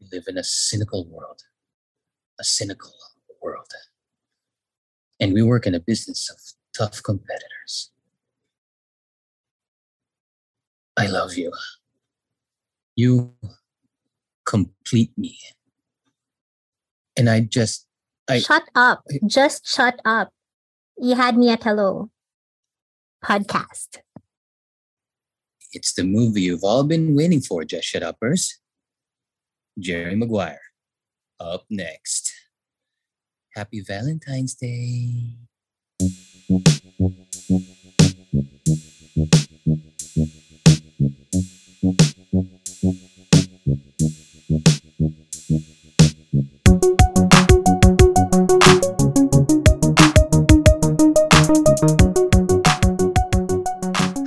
We live in a cynical world, a cynical world. And we work in a business of tough competitors. I love you. You complete me. And I just, I, shut up. Just shut up. You had me at hello. Podcast. it's the movie you've all been waiting for, Just Shut Uppers. Jerry Maguire. Up next. Happy Valentine's Day.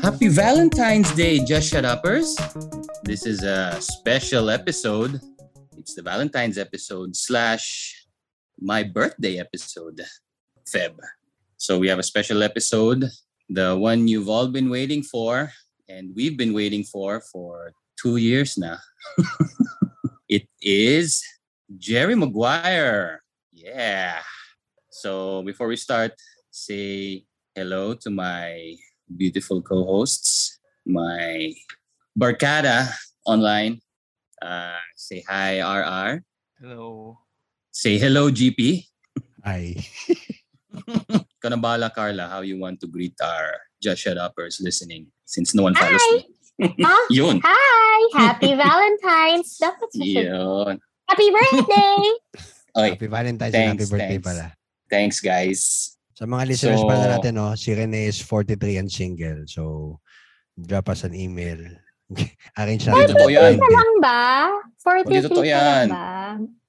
Happy Valentine's Day, Just Shut Uppers. This is a special episode. It's the Valentine's episode slash my birthday episode, Feb. So we have a special episode, the one you've all been waiting for, and we've been waiting for for two years now. it is Jerry Maguire. Yeah. So before we start, say hello to my beautiful co-hosts, my Barkada online. Uh, say hi, RR. Hello. Say hello, GP. Ay. Ikaw na bahala, Carla, how you want to greet our Just Shut Uppers listening since no one follows me. Ah, Yun. hi! Happy Valentine's. Dapat sa Yun. Happy birthday! Okay, Happy Valentine's and Thanks, happy birthday thanks. pala. thanks guys. Sa mga listeners So- pala natin, no, si Rene is 43 and single. So, drop us an email. Arrange natin. totoo ng yan. Lang ba? 43 Hindi totoo ka yan. lang ba?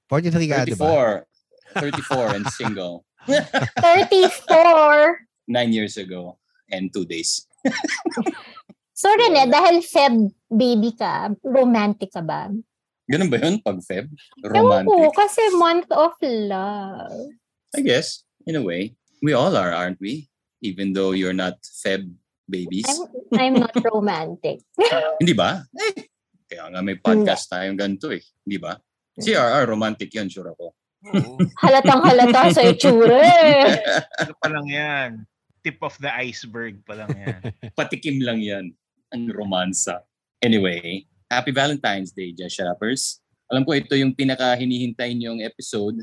43 ka, di ba? 34. 34 and single. 34. Nine years ago and two days. So Rene, dahil Feb baby ka, romantic ka ba? Ganun ba yun pag Feb? Ewan ko, Romantic? kasi month of love. I guess, in a way. We all are, aren't we? Even though you're not Feb babies. I'm, I'm not romantic. Hindi ba? Eh, kaya nga may podcast tayong ganito eh. Hindi ba? Si RR, romantic yan, sure ako. Halatang halata sa itsura eh. ano pa lang yan? Tip of the iceberg pa lang yan. Patikim lang yan. Ang romansa. Anyway, happy Valentine's Day, Just Shoppers. Alam ko ito yung pinaka hinihintay niyong episode.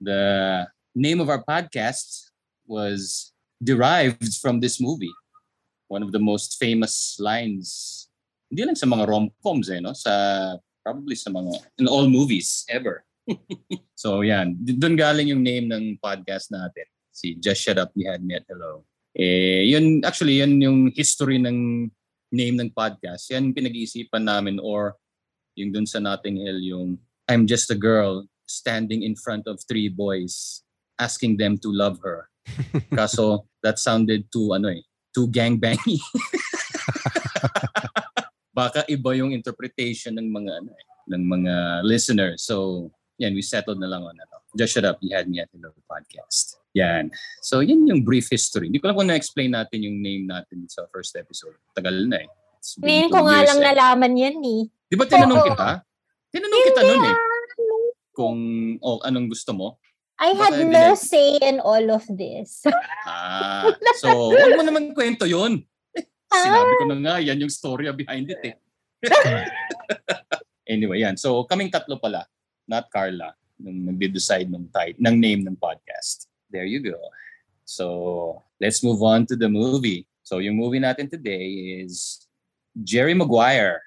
The name of our podcast was derived from this movie. One of the most famous lines, hindi lang sa mga rom-coms eh, no? Sa, probably sa mga, in all movies ever. so yan, doon galing yung name ng podcast natin. Si Just Shut Up, We Had Me at Hello. Eh, yun, actually, yun yung history ng name ng podcast. Yan pinag-iisipan namin or yung dun sa Notting Hill, yung I'm just a girl standing in front of three boys asking them to love her. Kaso, that sounded too, ano eh, too gangbangy. Baka iba yung interpretation ng mga, ano eh, ng mga listeners. So, yan, we settled na lang on ano. Just shut up, you had me at the podcast. Yan. So, yan yung brief history. Hindi ko lang kung na-explain natin yung name natin sa first episode. Tagal na eh. Ngayon ko nga lang eh. nalaman yan eh. Di ba tinanong Oo. kita? Tinanong kita nun eh. Kung, oh, anong gusto mo? I Baka had hindi no say in all of this. Ah, so, huwag mo naman kwento yun. Sinabi ko na nga, yan yung story behind it eh. anyway, yan. So, kaming tatlo pala, not Carla, nung nagde-decide ng, tit- ng name ng podcast. There you go. So, let's move on to the movie. So, yung movie natin today is Jerry Maguire.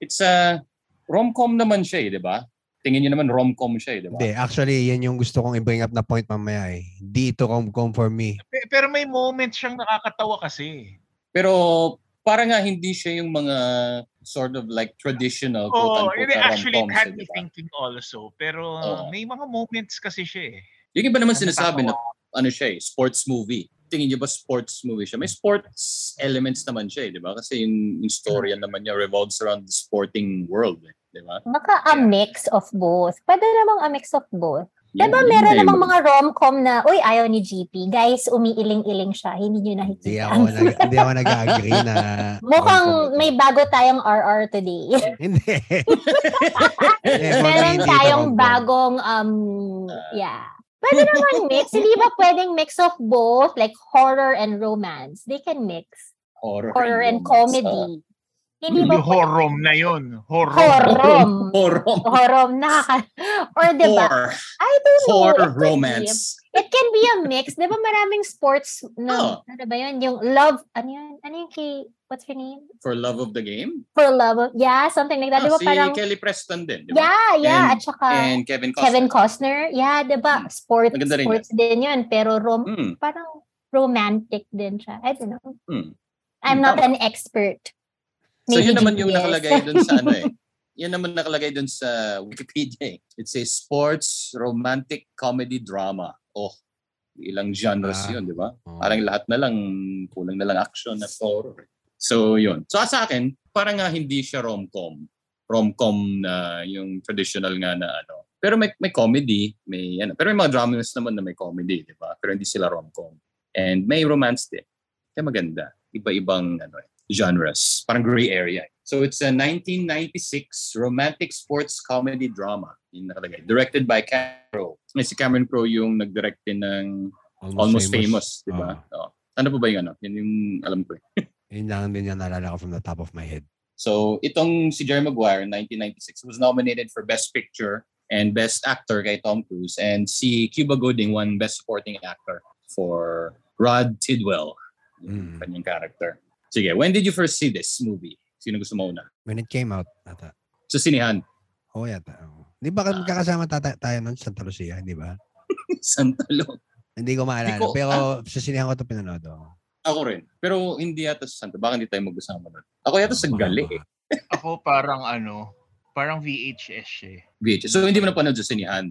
It's a rom-com naman siya eh, di ba? Tingin niyo naman rom-com siya eh, di ba? Hindi, actually, yan yung gusto kong i-bring up na point mamaya eh. Dito rom-com for me. Pe- Pero may moment siyang nakakatawa kasi. Pero para nga hindi siya yung mga sort of like traditional Oo, quote-unquote hindi, na actually, it had me di ba? thinking also. Pero Oo. may mga moments kasi siya eh. Yung iba naman Ang sinasabi na ano siya eh, sports movie. Tingin niyo ba sports movie siya? May sports elements naman siya eh, di ba? Kasi yung, yung story naman niya revolves around the sporting world, eh, di ba? Baka a mix of both. Pwede namang a mix of both. Diba Yun, meron yun na namang mga rom-com na, uy, ayaw ni GP. Guys, umiiling-iling siya. Hindi nyo Hindi nakikita. ako, nag, hindi ako nag-agree na... Mukhang may bago tayong RR today. Hindi. Eh, meron hindi tayong bagong, um, yeah. Pwede naman mix. Hindi ba pwedeng mix of both? Like horror and romance. They can mix. horror, Horror and romance. comedy. Hindi ba horom na yun. Horom. Horom. Oh, Horom. Horom. Nakaka... Or diba? Horror. I don't know. Horror could be. romance. It can be a mix. Di ba maraming sports na, Oh. ano ba yun? Yung love, ano yun? Ano yung kay, what's her name? For love of the game. For love of, yeah, something like that. Di Ah, ba si parang, Kelly Preston din. Di ba? yeah, yeah. And- at saka, And Kevin Costner. Kevin Costner. Yeah, di ba? Hmm. Sports, Maganda rin sports din yun. Pero rom, Mm, parang romantic din siya. I don't know. mm. I'm not an expert. So yun naman yung nakalagay dun sa ano eh. Yan naman nakalagay dun sa Wikipedia eh. It says sports, romantic, comedy, drama. Oh, ilang genres Ah. yun, di ba? Oo. Parang lahat na lang, kulang na lang action at horror. So yun. So sa akin, parang nga hindi siya rom-com. Rom-com na yung traditional nga na ano. Pero may may comedy, may ano. Pero may mga dramas naman na may comedy, di ba? Pero hindi sila rom-com. And may romance din. Kaya maganda. Iba-ibang ano, eh, genres. Parang gray area. So it's a 1996 romantic sports comedy drama. Yung nakalagay. Directed by Cameron Crowe. May si Cameron Crowe yung nag-direct din ng Almost Famous, di ba? Oo. Ano po ba yung ano? Yan yung alam ko eh. Yun lang din yung naalala ko from the top of my head. So itong si Jerry Maguire, 1996, was nominated for Best Picture and Best Actor kay Tom Cruise. And si Cuba Gooding won Best Supporting Actor for Rod Tidwell, yung Mm. kanyang character. Sige, when did you first see this movie? Sino gusto mo una? When it came out, ata. Sa sinihan. Oo yata. oo. Di ba Ah. magkakasama tata- tayo nun sa Santa Lucia, di ba? Santa Lu. Hindi ko maalala. Hindi ko- pero sa sinihan ko ito pinanood. oo. Ako rin. Pero hindi yata sa Santa. Baka hindi tayo magkasama nun. Ako yata sa Gali eh. Ako parang ano, parang VHS eh. VHS. So hindi mo napanood sa sinihan.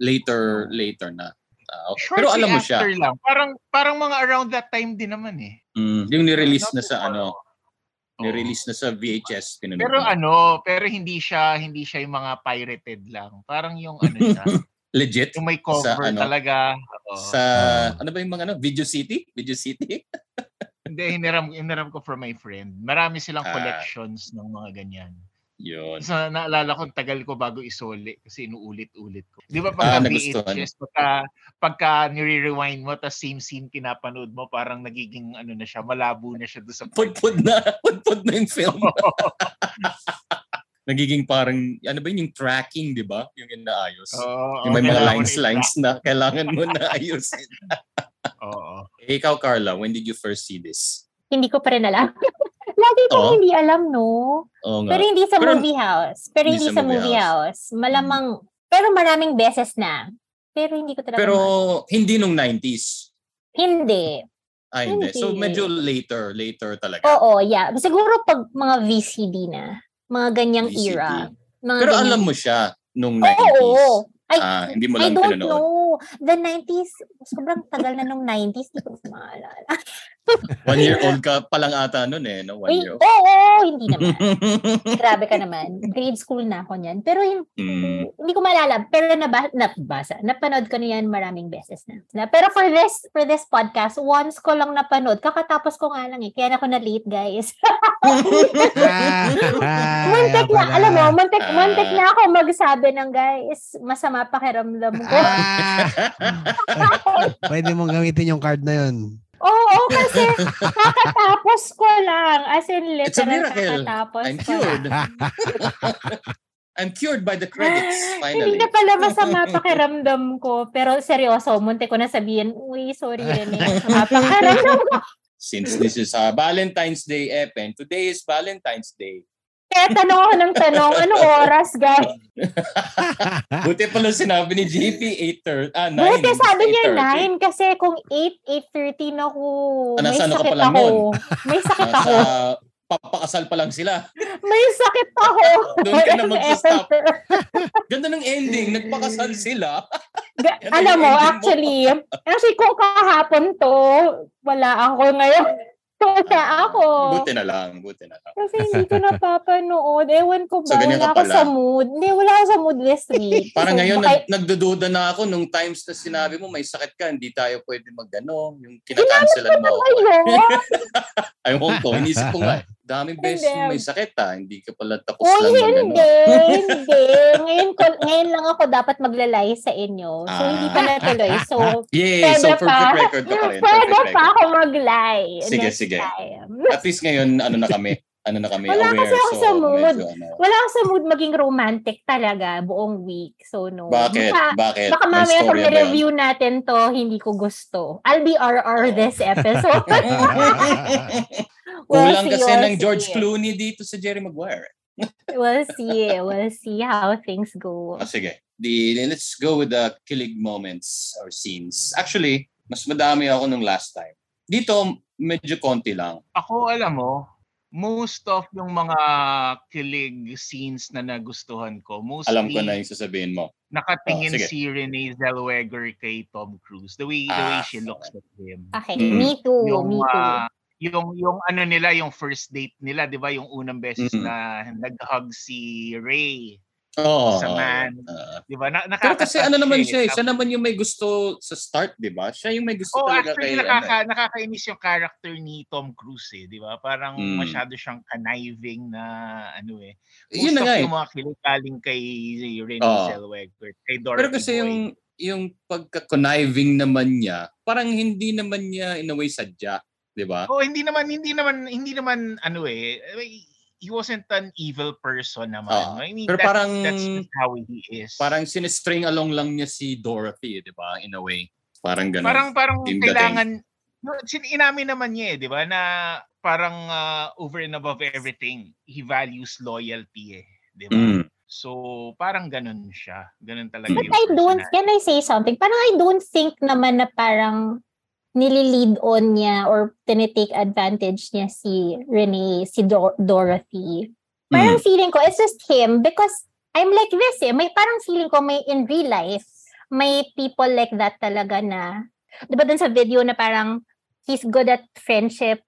Later, later na. Okay. Pero alam mo siya. after lang. Parang, parang mga around that time din naman eh. Mm, yung ni-release na sa ano, ni-release na sa VHS. Pinanood Pero ano, pero hindi siya hindi siya yung mga pirated lang. Parang yung ano siya, Legit? yung may cover ano, talaga. Oo. Sa, Oo. ano ba yung mga ano? Video City? Video City? Hindi, hiniram, hiniram ko from my friend. Marami silang Ah. collections ng mga ganyan. Yun. So, naalala ko, tagal ko bago isuli kasi inuulit-ulit ko. Di ba pagka Ah. VHS, pagka, pagka nire-rewind mo, tapos same scene pinapanood mo, parang nagiging ano na siya, malabo na siya doon sa. Pudpud na. Pudpud na yung film. Nagiging parang, ano ba yun, yung tracking, di ba? Yung inaayos. Oo, yung may mga kailangan lines, i-track. lines na kailangan mo na ayusin. Oo. Eh, ikaw, Carla, when did you first see this? Hindi ko pa rin alam. Lagi kong Oo. hindi alam, no? Oo nga. Pero hindi sa Pero- movie house. Pero Hindi hindi, sa movie movie house. Malamang, pero maraming beses na. Pero hindi ko talaga Pero ma- hindi nung 90s. Hindi. Ah, hindi. So Hindi. medyo later, later talaga. Oo, yeah. Siguro pag mga VCD na. Mga ganyang VCD. era. Mga Pero ganyang- alam mo siya nung Oo, 90s. oo. Ay, Ah, hindi mo I lang don't pinanood. know. The 90s, sobrang tagal na nung 90s. Hindi ko maalala. One year old ka pa lang ata nun eh. No? One year oo, old. oo, hindi naman. Grabe ka naman. Grade school na ako niyan. Pero hin- Mm. hindi ko maalala. Pero naba, nabasa. Napanood ko na yan maraming beses na. na. Pero for this for this podcast, once ko lang napanood. Kakatapos ko nga lang eh. Kaya na ako na late, guys. muntik na, alam mo, muntik, Ah. muntik na ako magsabi ng guys, masama pakiramdam ko. Ah! Pwede mong gamitin yung card na yun. Oo, kasi kakatapos ko lang. As in, It's a literal miracle. kakatapos I'm cured. I'm cured by the credits, Hindi finally. na pala masama pakiramdam ko. Pero seryoso, munti ko na sabihin, uy, sorry Rene, masama pakiramdam ko. Since this is uh, Valentine's Day, Epen, today is Valentine's Day. Kaya tanong ako ng tanong, anong oras, guys? Buti pala sinabi ni JP 8.30. Ah, 9. Buti sabi niya 9 8:30. kasi kung 8, 8.30 na ako, Ah, may ano sakit ako. May sakit Nasa ako. papakasal pa lang sila. May sakit ako. Doon ka na. Whatever. Ganda ng ending. Nagpakasal sila. Ga- Alam mo, ending mo. actually, actually kung kahapon to, wala ako ngayon. Kasi ako. Buti na lang, buti na lang. Kasi hindi ko napapanood. Ewan ko ba, So, wala ka ako sa mood. Hindi, wala ako sa mood this week. Parang So, ngayon, baka- nag, nagdududa na ako nung times na sinabi mo, may sakit ka, hindi tayo pwede magano Yung kinakancelan mo. ako. Ayun. Ayun ko, inisip ko nga. Daming beses Hindi. may sakit ha. Hindi ka pala tapos Uy, lang mag hindi, hindi. Ngayon, ko, ngayon lang ako dapat maglalay sa inyo. So, Ah. hindi pa natuloy. So, Yay! So, perfect pa. record ka pa rin. pwede pa ako maglay. Sige, sige. time. At least ngayon, ano na kami, ano na kami, Wala aware. kasi ako so, sa mood. medyo ano. Wala ako sa mood maging romantic talaga buong week. So, no. Bakit? Baka, Bakit? baka May mamaya yun? review natin to, hindi ko gusto. I'll be RR this episode. We'll Kulang see, kasi we'll ng George see. Clooney dito sa Jerry Maguire. We'll see. We'll see how things go. Ah, sige. The, let's go with the kilig moments or scenes. Actually, mas madami ako nung last time. Dito, medyo konti lang. Ako, alam mo, most of yung mga kilig scenes na nagustuhan ko, mostly Alam ko na yung sasabihin mo. nakatingin Oh, sige. si Renee Zellweger kay Tom Cruise. The way the way Ah, she looks at him. Okay, Mm. me too. yung me too. ah, yung yung ano nila yung first date nila 'di ba yung unang beses Mm. na nag-hug si Ray Oo. sa man ah. 'di ba na, pero kasi ano naman siya, eh, siya naman yung may gusto sa start, di ba? Siya yung may gusto Oh, talaga actually kay nakaka, ano, nakakainis yung character ni Tom Cruise eh, 'di ba? Parang Mm. masyado siyang conniving na ano eh. eh. Yun na of nga eh. yung mga kilig galing kay Renee Oo. Zellweger, kay Dorothy Pero kasi Boyd. yung yung pagka-conniving naman niya, parang hindi naman niya in a way sadya, di ba? Oh, hindi naman hindi naman hindi naman ano eh he wasn't an evil person naman. Oo. I mean, Pero that's, parang- that's just how he is. Parang sinestring along lang niya si Dorothy, di ba? In a way. Parang ganun. Parang parang Team kailangan inamin naman niya eh, 'di ba, na parang ah, over and above everything, he values loyalty eh, 'di ba? Mm. So, parang ganun siya. Ganun talaga But yung I don't, can I say something? Parang I don't think naman na parang nililid on niya or tinitake advantage niya si Renee, si Dor- Dorothy. Parang Mm. feeling ko, it's just him because I'm like this eh. May parang feeling ko may in real life, may people like that talaga na, di ba dun sa video na parang he's good at friendship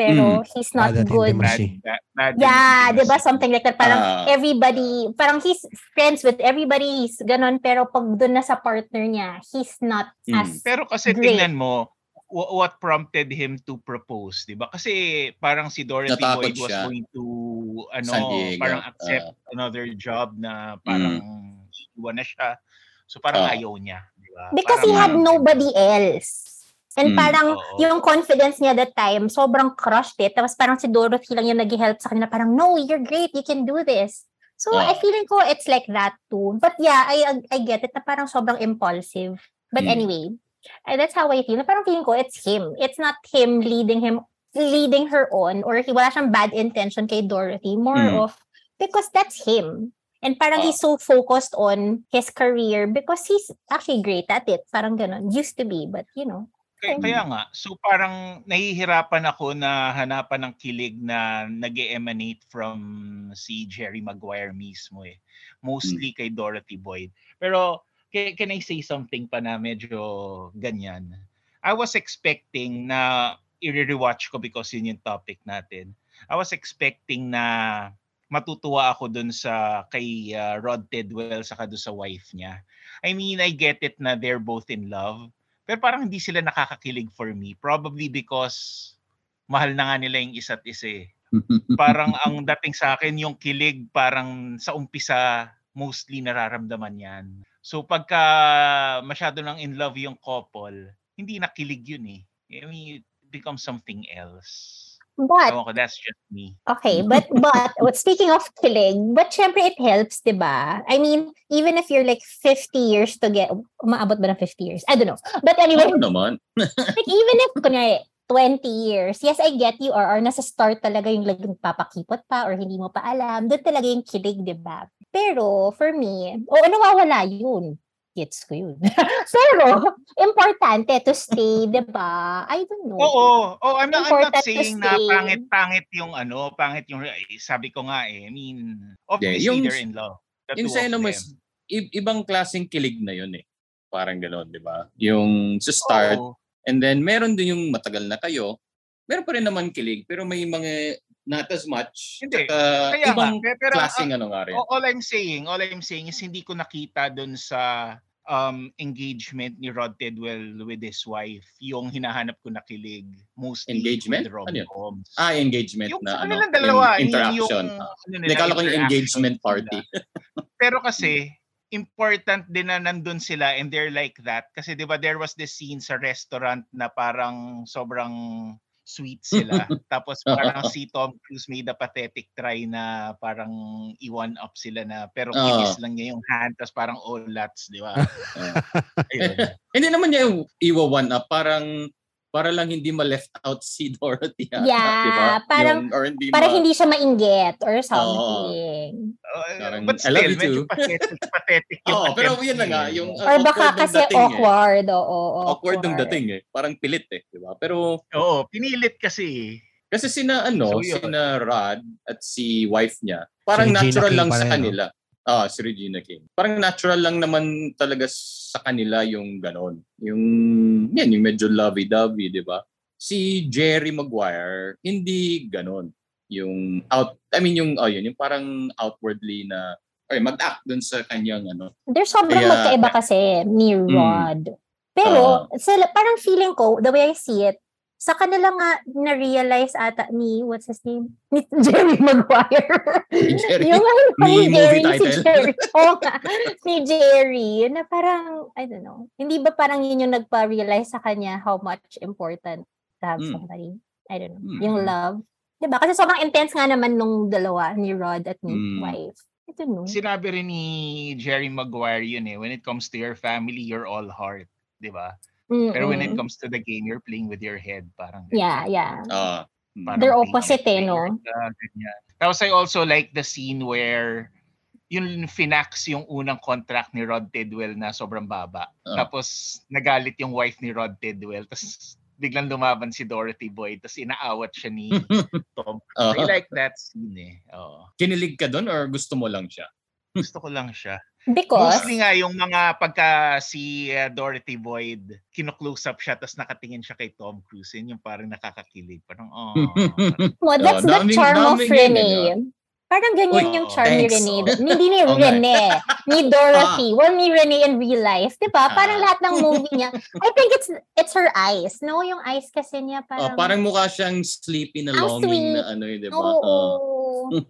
pero he's not Bad at good. Bad, bad, bad Yeah, di ba? Something like that. Parang Ah. everybody, parang he's friends with everybody, he's ganon, pero pag doon na sa partner niya, he's not Mm. as, Pero kasi Great. tingnan mo, what prompted him to propose, 'di ba? Kasi parang si Dorothy Natakot Boyd was siya. going to ano, parang accept Ah. another job na parang iwan na siya. So parang Ah. ayaw niya, 'di ba? because he Parang- had nobody else. And Mm, parang oo. yung confidence niya that time, sobrang crushed it. Tapos parang si Dorothy lang yung nag-help sa kanya. Parang, no, you're great. You can do this. So, Ah. I feeling ko it's like that too. But yeah, I I get it na parang sobrang impulsive. But Mm. anyway, uh, that's how I feel. Parang feeling ko it's him. It's not him leading him leading her on or he wala siyang bad intention kay Dorothy. More Mm. of because that's him. And parang Ah. he's so focused on his career because he's actually great at it. Parang ganun. Used to be, but you know. Kaya, kaya nga, so parang nahihirapan ako na hanapan ng kilig na nag emanate from si Jerry Maguire mismo eh. Mostly kay Dorothy Boyd. Pero can, can I say something pa na medyo ganyan? I was expecting na i-rewatch ko because yun yung topic natin. I was expecting na matutuwa ako dun sa kay uh, Rod Tidwell saka dun sa wife niya. I mean, I get it na they're both in love. Pero parang hindi sila nakakakilig for me. Probably because mahal na nga nila yung isa't isa eh. Parang ang dating sa akin, yung kilig parang sa umpisa mostly nararamdaman yan. So pagka masyado nang in love yung couple, hindi nakilig yun eh. I mean, it becomes something else. But ko, that's just me. Okay, but but what speaking of kilig, but syempre it helps, 'di ba? I mean, even if you're like 50 years to get umaabot ba ng 50 years? I don't know. But anyway, Oo naman. like even if kunyari 20 years, yes, I get you or, or nasa start talaga yung like papakipot pa or hindi mo pa alam, doon talaga yung kilig, 'di ba? Pero for me, o ano nawawala yun? Gets ko yun. Pero, importante to stay, 'di ba? I don't know. Oo. Oh, I'm not, I'm not Important to saying na pangit-pangit yung ano, pangit yung, eh, sabi ko nga eh, I mean, obviously yung- they're in love. The yung sa ano mas, i- ibang klaseng kilig na yun eh. Parang gano'n, di ba? Yung sa start, Oo. And then meron din yung matagal na kayo, meron pa rin naman kilig, pero may mga not as much. Hindi. Tsaka Kaya ibang nga, pe- pero klaseng ano nga rin. all, I'm saying, all I'm saying is hindi ko nakita doon sa um, engagement ni Rod Tidwell with his wife, yung hinahanap ko na kilig, mostly Engagement? with Ano yun? rom-coms. Ah, engagement yung na ano, kanilang dalawa, yung interaction. Yung, Ah. ano nila, Hindi, kala ko yung engagement party. Pero kasi, important din na nandun sila and they're like that. Kasi di ba there was this scene sa restaurant na parang sobrang sweet sila. Tapos parang si Tom Cruise made a pathetic try na parang i-one up sila na pero Oo. kinis lang niya yung hand tapos parang all lats, di ba? Hindi naman niya yung iwa one up, parang para lang hindi ma-left out si Dorothy. yata, Yeah, di ba? parang- Yung- or hindi Para ma- hindi siya mainggit or something. Uh, Parang, but I love still, you medyo too. pathetic, pathetic yung Oo, pero yun na nga, niya. yung or baka awkward kasi dating eh. awkward. Oo, Awkward nung dating eh. Parang pilit eh, di ba? Pero Oo, pinilit kasi. kasi sina ano, So, yun. sina Rod at si wife niya, parang Regina natural lang sa yun, no? Ah, si Regina King. Parang natural lang naman talaga sa kanila yung ganon. Yung, yan, yung medyo lovey-dovey, di ba? Si Jerry Maguire, hindi ganon. Yung out, I mean yung, oh yun, yung parang outwardly na, okay, mag-act dun sa kanyang ano. They're sobrang Kaya- magkaiba kasi ni Mm. Rod. Pero sila, parang feeling ko, the way I see it, sa kanila nga na-realize ata ni, what's his name? Ni Jerry Maguire. Si Jerry. yung ano, Ni ni movie Jerry, si title. Jerry. Oo nga, ni Jerry, na parang, I don't know, hindi ba parang yun yung nagpa-realize sa kanya how much important to have Mm. somebody? I don't know. Mm. Yung love. Diba? Kasi sobrang intense nga naman nung dalawa, ni Rod at ni Mm. wife. I don't know. Sinabi rin ni Jerry Maguire yun eh, when it comes to your family, you're all heart. Di ba? Pero when it Mm-mm. comes to the game, you're playing with your head. Parang. Yeah, yeah. Ah, mm. Parang They're opposite eh, no? ganyan. Tapos I also like the scene where yung finax yung unang contract ni Rod Tidwell na sobrang baba. Ah. Tapos nagalit yung wife ni Rod Tidwell. Tapos biglang lumaban si Dorothy Boyd. Tapos inaawat siya ni Tom. Ah. I like that scene eh. Oo. Kinilig ka doon or gusto mo lang siya? Gusto ko lang siya. Because, Mostly nga yung mga pagka si uh, Dorothy Boyd, kino-close up siya tapos nakatingin siya kay Tom Cruise. Yun yung parang nakakakilig. Parang, oh. well, that's Oh, the daming- charm of daming ganyan, Rene. Parang ganyan Uy, yung charm ni thanks. Rene. Hindi ni nga. Rene, ni Dorothy. Well, ni Rene in real life. Di ba? Parang Ah. lahat ng movie niya. I think it's it's her eyes. No, yung eyes kasi niya Oh, parang... parang mukha siyang sleepy na Ang longing sweet. na ano yun, di ba? Oo. Oh.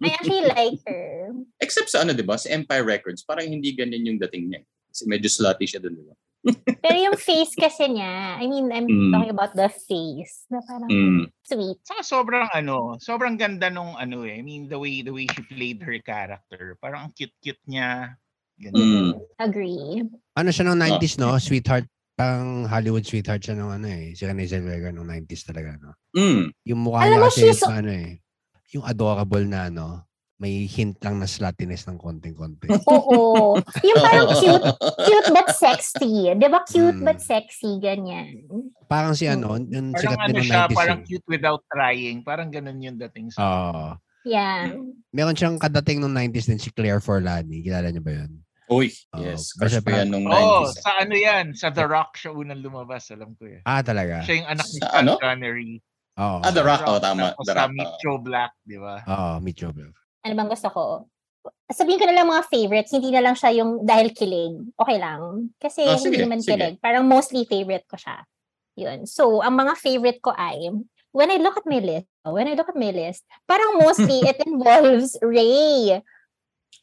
I actually like her. Except sa ano, di ba? Sa Empire Records, parang hindi ganyan yung dating niya. Kasi medyo slutty siya doon, di ba? Pero yung face kasi niya, I mean, I'm Mm. talking about the face. Na parang Mm. sweet. Saka sobrang ano, sobrang ganda nung ano eh. I mean, the way the way she played her character. Parang ang cute-cute niya. Ganun. Mm. Agree. Ano siya nung Ah. 90s, no? Sweetheart. Pang Hollywood sweetheart siya nung ano eh. Si Renee Zellweger nung 90s talaga, no? Mm. Yung mukha Alam niya kasi she's- ano eh. Yung adorable na ano. May hint lang na sluttiness ng konting-konti. Oo. Yung parang cute, cute but sexy. Di ba? Cute Mm. but sexy, ganyan. Parang si ano, yung Parang sikat ano din siya, 90s parang yun. cute without trying. Parang ganun yung dating sa... Oo. Yeah. meron siyang kadating nung 90s din si Claire Forlani. Kilala niyo ba yun? Uy, Oo. yes. Crush ko yan nung Oh, 90s. sa ano yan? Sa The Rock siya unang lumabas, alam ko eh. Ah, talaga? Siya yung anak ni Sean ano? Connery. Oo. Ah, The Rock. Oh, tama. Tapos The sa Rock. Meet oh. Joe Black, di ba? Oo, Meet Joe Black. Ano bang gusto ko? Sabihin ko na lang mga favorites, hindi na lang siya yung dahil kilig. Okay lang. Kasi hindi sige, naman sige. kilig. Parang mostly favorite ko siya. Yun. So, ang mga favorite ko ay, when I look at my list, when I look at my list, parang mostly it involves Ray.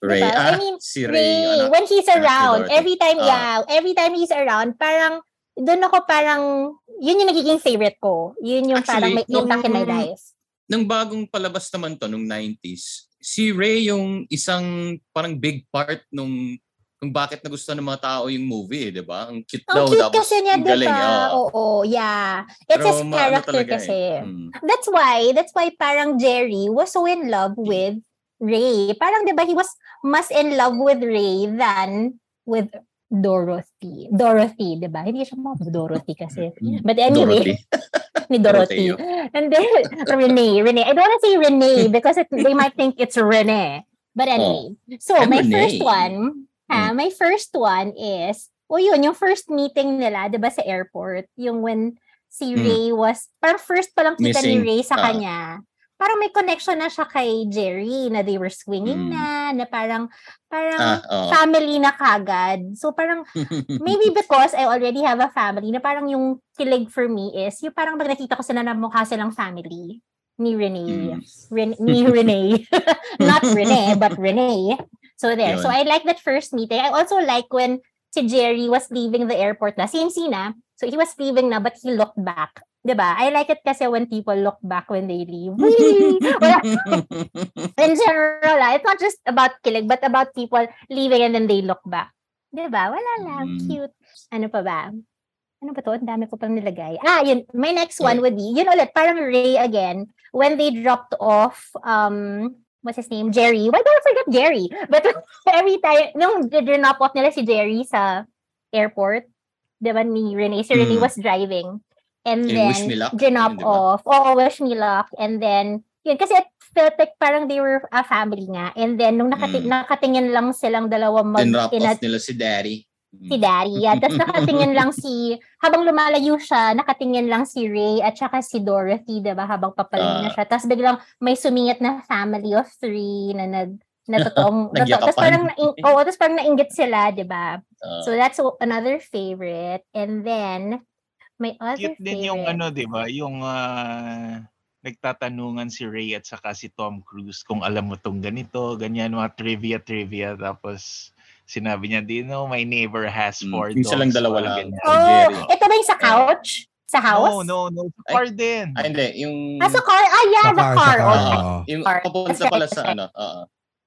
Ray. Diba? Ah, I mean, si Ray. Ray, anak. when he's around, every time, Ah. yeah, every time he's around, parang, doon ako parang, yun yung nagiging favorite ko. Yun yung parang Actually, may impact in my life. Nung bagong palabas naman to, nung 90s, si Ray yung isang parang big part nung kung bakit nagustuhan ng mga tao yung movie, eh, di ba? Ang cute daw. Ang cute tapos kasi niya, di ba? ah. Oo, yeah. It's Pero his character eh. kasi. Mm. That's why, that's why parang Jerry was so in love with Ray. Parang, di ba, he was mas in love with Ray than with Dorothy. Dorothy, di ba? Hindi siya mga Dorothy kasi. But anyway, Dorothy. ni Dorothy. And then, Renee, Renee. I don't want to say Renee because it, they might think it's Renee. But anyway, so I'm my Renee. first one, ha, my first one is, o yun, yung first meeting nila, di ba sa airport, yung when si Mm. Ray was, parang first pa lang kita ni Missing. Ray sa Ah. kanya, parang may connection na siya kay Jerry na they were swinging Mm. na, na parang, parang Ah, oo. family na kagad. So parang, maybe because I already have a family, na parang yung kilig for me is, yung parang pag nakita ko sila na mukha silang family ni Renee. Mm. Ren- ni Renee. Not Renee, but Renee. So there. So Yun. I like that first meeting. I also like when si Jerry was leaving the airport na. Same scene na. So he was leaving na but he looked back. 'Di ba? I like it kasi when people look back when they leave. In general, ah, it's not just about killing, but about people leaving and then they look back. 'Di ba? Wala lang. Mm. Cute. Ano pa ba? Ano ba to? Ang dami ko pang nilagay. Ah, yun. My next one would be, yun ulit, parang Ray again, when they dropped off, um, what's his name? Jerry. Why do I forget Jerry? But every time, nung drop off nila si Jerry sa airport, di ba ni Renee? Si Renee Mm. was driving. And Yung then, wish me luck, drop yun, di ba? off. Oo, wish me luck. And then, yun, kasi it felt like parang they were a family nga. And then, nung nakati- Mm. nakatingin lang silang dalawa mag a- off nila si Daddy. Mm. si Daddy. Yeah. Tapos nakatingin lang si, habang lumalayo siya, nakatingin lang si Ray at saka si Dorothy, diba? Habang papalayo na Ah. siya. Tapos biglang may sumingit na family of three na nag na totoong, totoo. Tapos parang, naing, oh, tapos parang nainggit sila, di ba? Ah, So that's another favorite. And then, my other Cute din yung favorite. ano, 'di ba? Yung ah, nagtatanungan si Ray at saka si Tom Cruise kung alam mo tong ganito, ganyan mga trivia trivia tapos sinabi niya, "Do you know my neighbor has Mm, four yung silang dogs?" dalawa Parang lang. ganyan. Oh, Jerry. ito ba yung sa couch? Sa house? No, no, no. Sa Ay. car din. Ah, hindi. Yung, Ah, sa car? Ah, yeah, Sa the car, car. sa car. Okay. oo. yung car. papunta That's pala right, sa that's ano. Oo.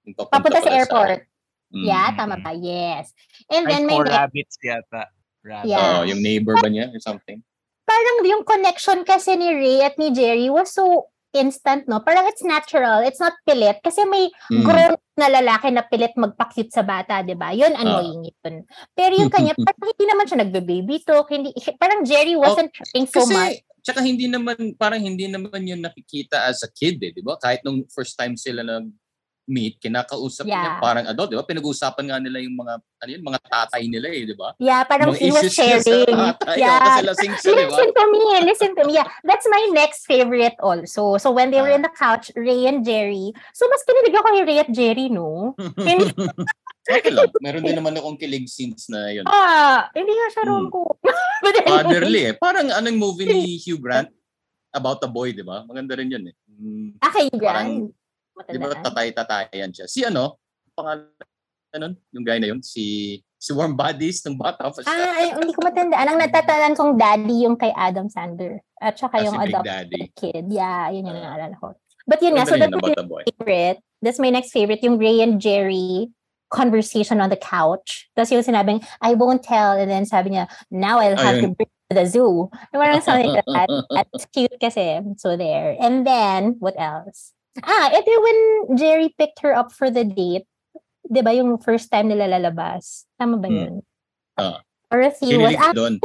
Yung Papunta sa pala airport. Mm. Yeah, Mm. tama ba? Yes. And Ay, then may four rabbits yata. Rabbits. Yeah. Oo, yung neighbor ba niya or something? parang yung connection kasi ni Ray at ni Jerry was so instant, no? Parang it's natural. It's not pilit. Kasi may Mm. grown na lalaki na pilit magpa-cute sa bata, di ba? Yun, annoying yun. Pero yung kanya, parang hindi naman siya nagbe-baby talk. Hindi, parang Jerry wasn't trying so much. Kasi, tsaka hindi naman, parang hindi naman yun nakikita as a kid eh, di ba? Kahit nung first time sila nag-meet, kinakausap niya Yeah. parang adult, di ba? Pinag-uusapan nga nila yung mga, ano yun, mga tatay nila eh, di ba? Yeah, parang Mga he was niya sharing. tatay, oh, Yeah. kasi lasing siya, di ba? Listen to me, listen to me. Yeah, that's my next favorite also. So when they were in the couch, Ray and Jerry. So mas kinilig ako kay Ray at Jerry, no? Hindi- Okay lang. Meron din naman akong kilig scenes na yun. ah, hindi nga siya Hmm. rom-com. But anyway. Fatherly eh. Parang anong movie ni Hugh Grant? About a boy, di ba? Maganda rin yun eh. Mm, Ah, kay Parang, Grant. Di ba tatay-tatayan siya? Si ano? Pangalan nun? Yung guy na yun? Si si Warm Bodies nung bata pa siya. Ah, ay, hindi ko matandaan. Ang natatandaan kong daddy yung kay Adam Sandler. At saka Ah, yung si adopted kid. Yeah, yun yung Ah. naalala ko. But yun nga, so that's my favorite. That's my next favorite, yung Ray and Jerry conversation on the couch. Tapos yung sinabing, I won't tell. And then sabi niya, now I'll have to Ayun. bring you to the zoo. Parang something like that. That's cute kasi. So there. And then, what else? Ah, ito when Jerry picked her up for the date. Di ba yung first time nila lalabas? Tama ba Hmm. yun? Ah. Dorothy was, ah, doon.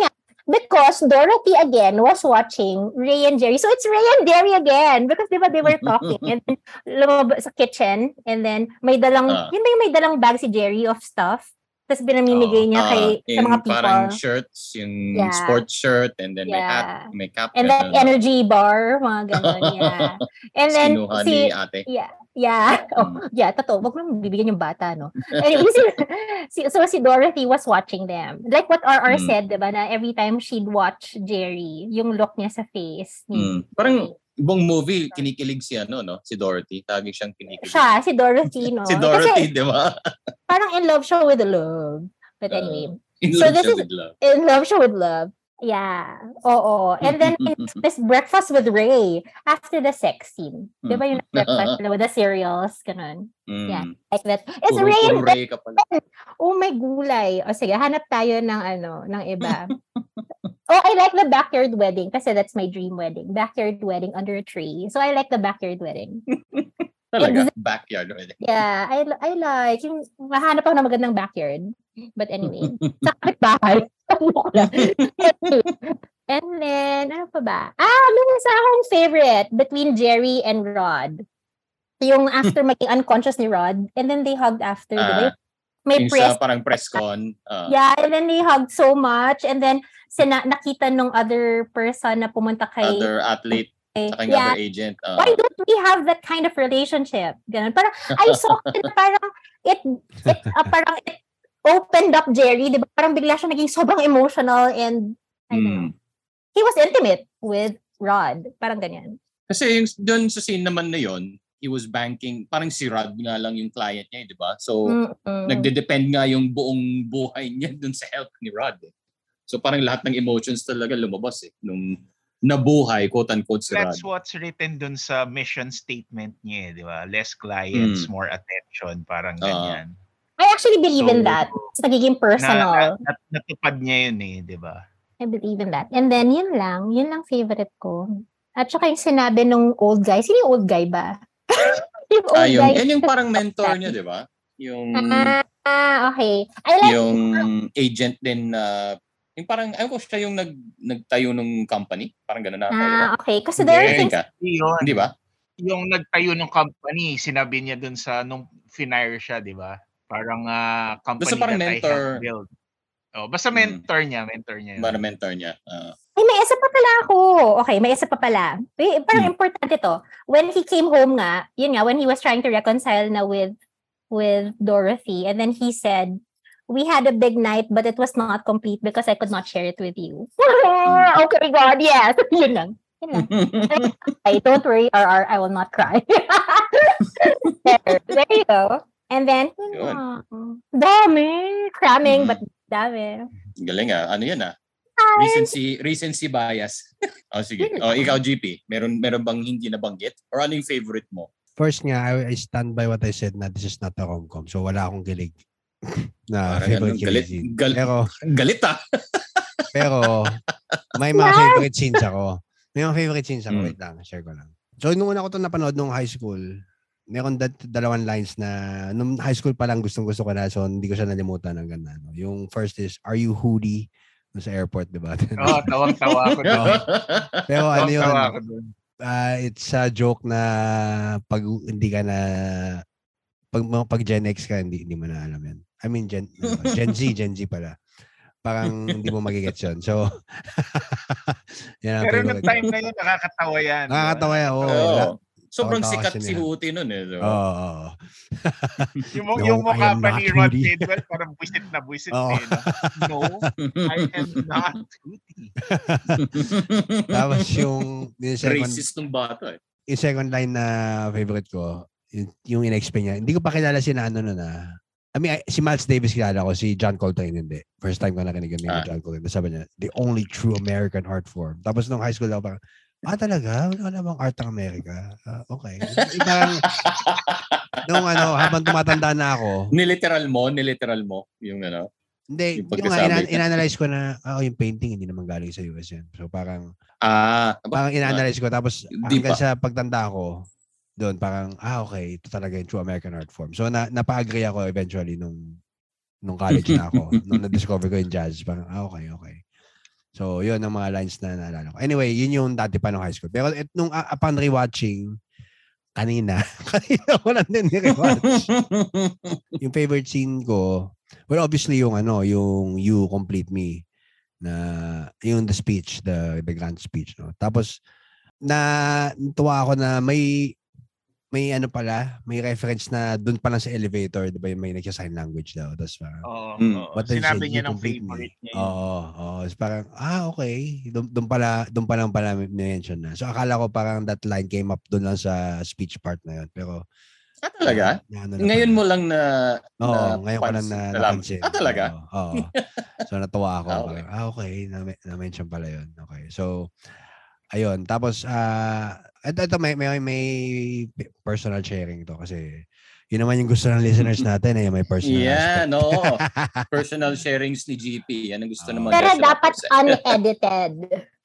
because Dorothy again was watching Ray and Jerry. So it's Ray and Jerry again because di ba they were talking and then lumabas sa kitchen and then may dalang, Ah. yun ba yung may dalang bag si Jerry of stuff? Tapos binamimigay niya Ah, kay sa yung mga people. Parang shirts, yung Yeah. sports shirt, and then may hat, Yeah. may cap. and then ganun. energy bar, mga ganon. Yeah. And then Sinuha si, ni ate. yeah, yeah. Oh, Mm. yeah, totoo. Wag mo bibigyan yung bata, no? Anyway, si, si, so si Dorothy was watching them. Like what RR Mm. said, diba, na every time she'd watch Jerry, yung look niya sa face. ni Mm. Parang buong movie, kinikilig si ano, no? Si Dorothy. Tagi siyang kinikilig. siya, si Dorothy, no? Si Dorothy, di ba? parang in love siya with love. But Uh, anyway, In So love this siya is- with love. in love siya with love. Yeah. Oo. And then it's breakfast with Ray after the sex scene. Di ba yung breakfast with the cereals? Ganun. Mm. Yeah. Like that. It's Puro, Ray and puro Ray ka pala. Oh my gulay. O sige, hanap tayo ng ano, ng iba. oh, I like the backyard wedding kasi that's my dream wedding. Backyard wedding under a tree. So I like the backyard wedding. Talaga, backyard wedding. Yeah, I I like yung mahanap ako ng magandang backyard. But anyway, sa kapitbahay. Ano ko lang. And then, ano pa ba? Ah, may isa akong favorite between Jerry and Rod. Yung after maging unconscious ni Rod, and then they hugged after, di ba? Ah, Yung may Yung press. sa parang press con. ah, Yeah, and then they hugged so much. And then, sina- nakita nung other person na pumunta kay... other athlete, kay- saka yung yeah, agent. ah. why don't we have that kind of relationship? Ganun. Parang, I saw it parang, it, it ah, parang, it opened up Jerry, di ba? Parang bigla siya naging sobrang emotional and, I don't know. Mm. He was intimate with Rod. Parang ganyan. Kasi yung doon sa scene naman na yon, he was banking, parang si Rod nga lang yung client niya, eh, di ba? So, Mm-mm. nagde-depend nga yung buong buhay niya dun sa help ni Rod. Eh. So parang lahat ng emotions talaga lumabas eh. Nung nabuhay, quote-unquote, si Rod. That's what's written dun sa mission statement niya, eh, di ba? Less clients, Mm. more attention, parang Ah. ganyan. I actually believe in So, that. It's nagiging personal. Na, na, natupad niya yun eh, di ba? I believe in that. And then, yun lang. Yun lang favorite ko. At saka yung sinabi nung old guy. Sino yung old guy ba? yung old Ah, yung, guy. yan yung parang mentor niya, di ba? Yung, Ah, okay. I like yung agent din na, yung parang, ayun ko siya yung nag, nagtayo ng company. Parang gano'n na. Ah, okay. Kasi there are things. Yun. Hindi ba? Yung nagtayo ng company, sinabi niya dun sa, nung finire siya, di ba? Parang ah, company Basta parang that I mentor. helped build. Oh, basta Mm. mentor niya, mentor niya. yun. Para mentor niya. Ah. Ay, may isa pa pala ako. Okay, may isa pa pala. Parang Hmm. importante to. When he came home nga, yun nga, when he was trying to reconcile na with with Dorothy, and then he said, we had a big night, but it was not complete because I could not share it with you. okay, God, yes. yun lang. Yun lang. Okay, don't worry, RR, I will not cry. there, there you go. And then, yun lang. dami. Cramming, Mhm. but dami. Galing ah. Ano yan ah? Hi. Recency, recency bias. oh, sige. Oh, ikaw, GP. Meron, meron bang hindi nabanggit? Or ano yung favorite mo? First nga, I, I stand by what I said na this is not a rom-com. So wala akong gilig na Parang favorite ano, galit, scene. gal, Pero, galit ah. pero may mga favorite scenes ako. May mga favorite scenes ako. Mm. Wait lang, share ko lang. So nung una ko to napanood nung high school, meron dat dalawang lines na nung high school pa lang gustong gusto ko na so hindi ko siya nalimutan ng ganda. No? Yung first is, are you hoodie? Sa airport, di ba? Oh, tawang-tawa ako dun. pero ano yun, Tawang-tawa ako dun. ah, it's a joke na pag hindi ka na pag pag Gen X ka hindi hindi mo na alam yan. I mean Gen ano? Gen Z, Gen Z pala. Parang hindi mo magigets yun. So yan ang Pero nung time na yun, nakakatawa yan. Nakakatawa yan. Oo. Oo. wala- Sobrang Tawa-tawa sikat si. Huti nun eh. So. Oo. oo. Yung, mo- No, yung mukha pa ni Rod. Tidwell, parang buisit na buisit. Oo. eh, no? no, I am not Rudy. Tapos yung, yung second, Racist ng bata eh. yung second line na favorite ko, yung, yung in-explain niya. Hindi ko pa kilala si na ano na na. I mean, si Miles Davis kilala ko, si John Coltrane hindi. First time ko nakinig yung Ah. ni John Coltrane. Sabi niya, the only true American art form. Tapos nung high school ako parang, ah talaga? Wala bang art ng Amerika? Ah, okay. Parang, nung ano, habang tumatanda na ako, Niliteral mo, niliteral mo yung ano. hindi, Yung yung, ina- inanalyze ko na, ah, oh, yung painting hindi naman galing sa US yan. So parang, Ah, parang inanalyze ko. Tapos hanggang pa. sa pagtanda ko, doon parang, ah, okay, ito talaga yung true American art form. So, na, napa-agree ako eventually nung nung college na ako. nung na-discover ko yung jazz, parang, ah, okay, okay. So, yun ang mga lines na naalala ko. Anyway, yun yung dati pa nung high school. Pero it, nung uh, upon rewatching, kanina, kanina ko lang din ni-rewatch. yung favorite scene ko, well, obviously yung ano, yung You Complete Me na yung the speech, the the grand speech, no. Tapos na tuwa ako na may may ano pala, may reference na doon pa lang sa elevator, 'di ba, yung may nagsa-sign language daw. Tapos parang Oo. What does Sinabi niya ng favorite niya. Oo, oo. Tapos parang, ah, okay. Doon, pala, doon pa lang pala mention na. So, akala ko parang that line came up doon lang sa speech part na yun. Pero, ah, talaga? na, ano na Ngayon pala. mo lang na Oo, na ngayon ko lang na pans- napansin. Ah, talaga? Oo. oo. So, natuwa ako. Ah, okay. ah, okay. Na- Na-mention pala yun. Okay. So, ayun. Tapos, ah, ito, ito may, may, may personal sharing to kasi yun naman yung gusto ng listeners natin eh, may personal Yeah, aspect. no. Personal sharings ni GP. Yan ang gusto Ah. ng mga Pero dapat unedited.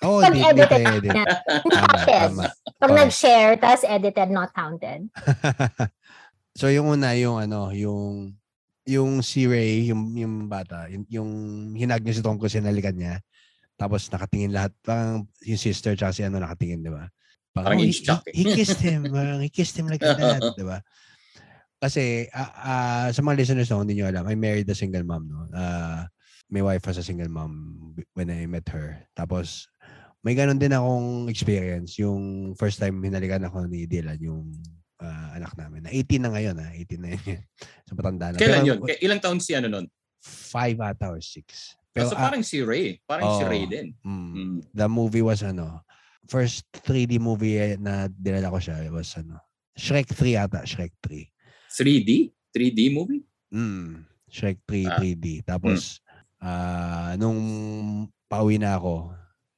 Oo, Pag di, di edited pa edit. na. Tama, Counted. tama. Pag nag-share, tas edited, not counted. so yung una yung ano, yung yung si Ray, yung yung bata, yung, yung hinag niya si Tom Cruise, hinalikan niya. Tapos nakatingin lahat, parang yung sister tsaka si ano nakatingin, di ba? Parang oh, he, eh. he, he kissed him, parang he kissed him like that, di ba? Kasi ah, ah, sa mga listeners no, hindi nyo alam, I married a single mom. No? Ah, my wife was a single mom when I met her. Tapos, may ganun din akong experience. Yung first time hinalikan ako ni Dylan, yung ah, anak namin. Na 18 na ngayon, ha? 18 na yun. so, matanda na. Kailan Pero, yun? K- ilang taon si ano nun? Five ata or six. Pero, so ah, parang si Ray. Parang si Oo. Ray din. mm, Mm. the movie was ano, first 3D movie eh, na dinala ko siya was ano, Shrek 3 ata, Shrek 3. 3D? 3D movie? Mm, Shrek 3 Ah. 3D. Tapos ah nung pauwi na ako,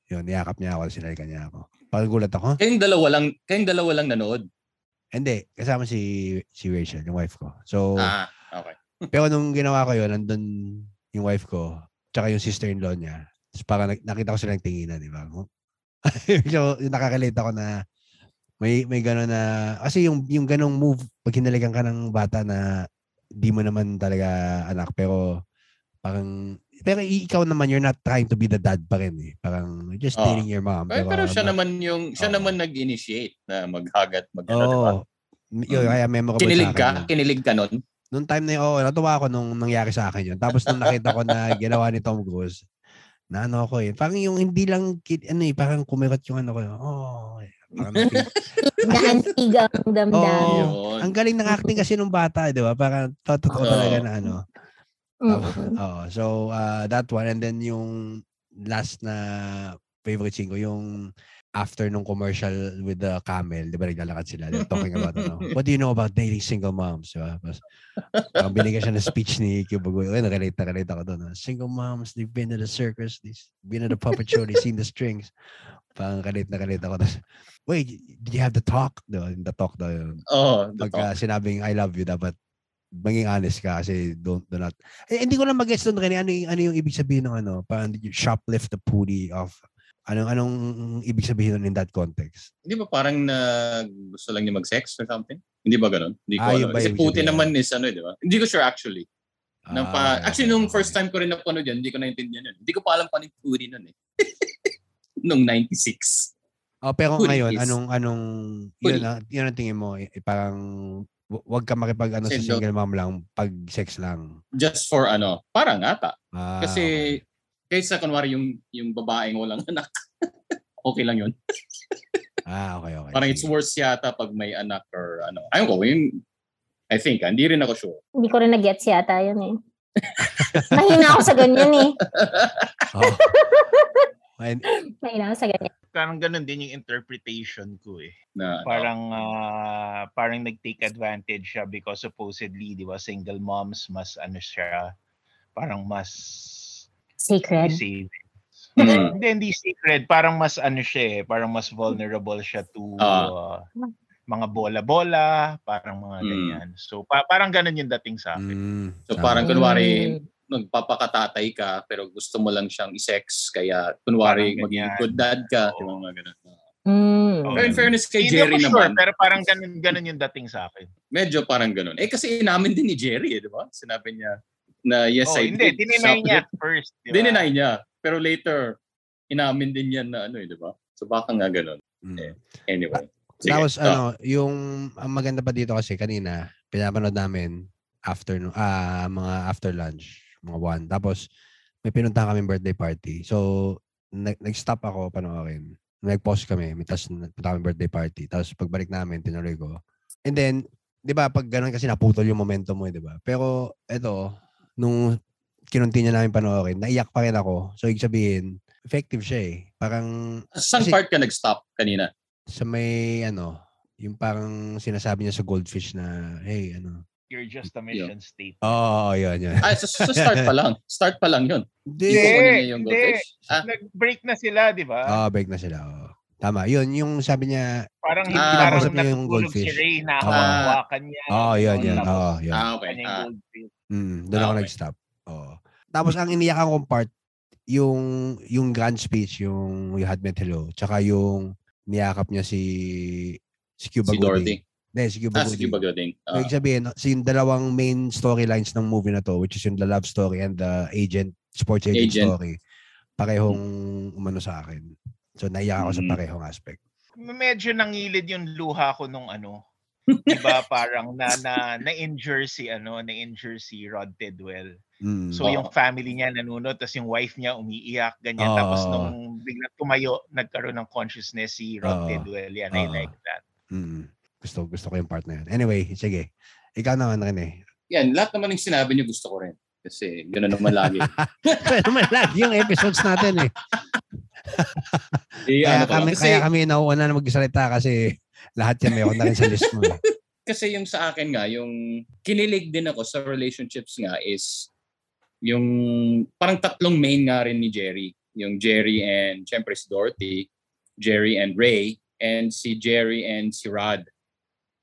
yun, niyakap niya ako, sinalikan niya ako. Pagulat ako. Kayong dalawa lang, kayong dalawa lang nanood. Hindi, kasama si si Rachel, yung wife ko. So, Ah, okay. pero nung ginawa ko yun, nandun yung wife ko, tsaka yung sister-in-law niya. Tapos parang nak- nakita ko silang tinginan, di ba? so, yung nakaka-relate ako na may may gano'n na kasi yung yung ganong move pag hinalikan ka ng bata na di mo naman talaga anak pero parang pero ikaw naman you're not trying to be the dad pa rin eh. Parang just Oo. dating your mom. Pero, pero siya ma- naman yung, siya Oo. naman nag-initiate na mag-hug at mag Oo. ano, di ba? Yun, Mm. kaya memorable Kinilig ka? yun. Kinilig ka nun? Nung time na yun, oo, natuwa ako nung nangyari sa akin yun. Tapos nung nakita ko na ginawa ni Tom Cruise, na ano ako eh. Parang yung hindi lang, kid, ano eh, parang kumirot yung ano ko. Oh, eh, parang napil- Naantig ang damdam. Oo. Yun. ang galing ng acting kasi nung bata, eh, di ba? Parang to- totoo Oo. talaga na ano. Mm. Oo. So, uh, that one. And then yung last na favorite scene ko, yung after nung commercial with the camel, di ba naglalakad sila, they're talking about, ano, what do you know about dating single moms? Di ba? Tapos, parang binigyan siya ng speech ni Cuba Goy. Ay, nakalate na kalate ako doon. Single moms, they've been to the circus, they've been to the puppet show, they've seen the strings. Parang kalate na kalate ako. Tapos, wait, did you have the talk? Di ba? The talk daw yun. Oo, Pag totoo. uh, sinabing I love you, dapat maging honest ka kasi don't do not. Eh, hindi ko lang mag-guess doon rin ano, ano yung ibig sabihin ng ano, parang you shoplift the booty of anong anong ibig sabihin nun in that context? Hindi ba parang na gusto lang niya mag-sex or something? Hindi ba ganun? Hindi ko Ah, alam. Kasi Putin naman is ano, eh, di ba? Hindi ko sure actually. Ah, pa, actually, nung first time ko rin napanood yan, hindi ko naintindihan yun. Hindi ko pa alam paano yung Putin nun eh. nung 96. Oh, pero Hoodie ngayon, is- anong anong Hoodie. yun, ang, yun ang tingin mo, eh, parang wag ka makipag ano sa Single. mom lang pag sex lang. Just for ano, parang ata. Ah, Kasi. Kaysa kunwari yung yung babaeng walang anak, okay lang yun. Ah, okay, okay. Parang it's worse yata pag may anak or ano. Ayun ko, yung, I think, ah, hindi rin ako sure. Hindi ko rin nag-gets yata yun eh. Mahina ako sa ganyan eh. Oh. Mahina ako sa ganyan. Parang ganun din yung interpretation ko eh. Na, ano, Parang ah, parang nag-take advantage siya because supposedly, di ba, single moms mas ano siya, parang mas Sacred. safe. Mm. Hindi, hindi secret. Parang mas ano siya eh. Parang mas vulnerable siya to Ah. uh, mga bola-bola, parang mga Mm. ganyan. So, pa- parang ganun yung dating sa akin. mm, So parang kunwari, Mm. magpapakatatay ka pero gusto mo lang siyang i-sex kaya kunwari maging ganyan. good dad ka. Ba, mga ganun. Mm. Pero in fairness kay Hindi Jerry sure, naman, pero parang ganun, ganun yung dating sa akin. medyo parang ganun. Eh kasi inamin din ni Jerry, eh, di ba? Sinabi niya na yes, oh, I hindi, did. dininay niya first. Di ba? Dininay niya. Pero later, inamin din yan na ano eh, di ba? So baka nga ganun. Mm. Eh, Anyway. Sige. Tapos Ah, ano, yung ang maganda pa dito kasi kanina, pinapanood namin afternoon, ah, mga after lunch, mga one. Tapos may pinuntahan kami birthday party. So nag- nag-stop ako panoorin. Nag-pause kami, may tapos punta kami birthday party. Tapos pagbalik namin, tinuloy ko. And then, 'di ba, pag ganun kasi naputol yung momentum mo, eh, 'di ba? Pero eto, nung kinontinue namin panoorin, naiyak pa rin ako. So, ibig sabihin, effective siya eh. Parang Saan kasi- part ka nag-stop kanina? sa may ano, yung parang sinasabi niya sa goldfish na, hey, ano. You're just a mission state. Oo, oh, yun, yun. Ah, so, so start pa lang. Start pa lang yun. Hindi. Hindi, niya yung hindi. goldfish. Ah, Nag-break na sila, di ba? Oo, break na sila. oo. Tama, yun, yung sabi niya, parang Ah, parang kinakausap niya yung natutulog si goldfish. Ray, nakahawakan niya. oo, oh, yun, yun, oo, yun. ah, okay. kanya yung Ah, goldfish. Mm, doon Ah, ako okay. nag-stop. Oo. Tapos ang iniyakan kong part, yung yung grand speech, yung We Had Met Hello, tsaka yung niyakap niya si si Cuba si Gooding. Dorothy. Hindi, si Cuba Ah, si Gooding. Cuba Gooding. So, Ah, ibig sabihin, so yung dalawang main storylines ng movie na to, which is yung the love story and the agent, sports agent, Agent. story, parehong umano sa akin. So, naiyak ako sa Mm. parehong aspect. Medyo nangilid yung luha ko nung ano, 'di ba parang na na na-injure si ano, na-injure si Rod Tidwell. Mm. So yung family niya nanonood tapos yung wife niya umiiyak ganyan tapos Oo. nung biglang tumayo nagkaroon ng consciousness si Rod Oo. Tidwell. Yan, I Oo. like that. Mm. Gusto gusto ko yung part na yun. Anyway, sige. Ikaw naman rin eh. Yan, lahat naman ng sinabi niyo gusto ko rin. Kasi gano'n naman lagi. Kaya naman lagi yung episodes natin eh. Eh, Kaya ano kami, kasi, kaya kami nauuna na magsalita kasi lahat yan meron na rin sa list mo. Eh. kasi yung sa akin nga, yung kinilig din ako sa relationships nga is yung parang tatlong main nga rin ni Jerry. Yung Jerry and syempre si Dorothy, Jerry and Ray, and si Jerry and si Rod.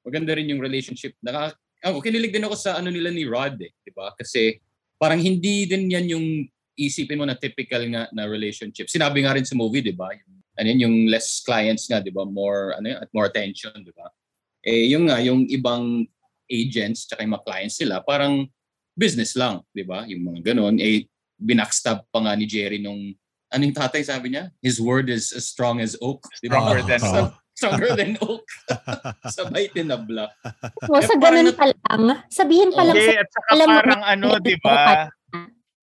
Maganda rin yung relationship. Naka, ako, kinilig din ako sa ano nila ni Rod eh, di ba? Kasi parang hindi din yan yung isipin mo na typical nga na relationship. Sinabi nga rin sa movie, di ba? Yung, ano yun, yung less clients nga, di ba? More, ano yun, at more attention, di ba? Eh, yung nga, yung ibang agents tsaka yung mga clients sila, parang business lang, di ba? Yung mga ganun. Eh, binackstab pa nga ni Jerry nung, anong tatay sabi niya? His word is as strong as oak. Di ba? Stronger than oak. Stronger than oak. Sabay tinabla. O, sa Eh, ganun nat- pa lang, sabihin pa lang sa at saka alam mo, parang ano, 'di ba?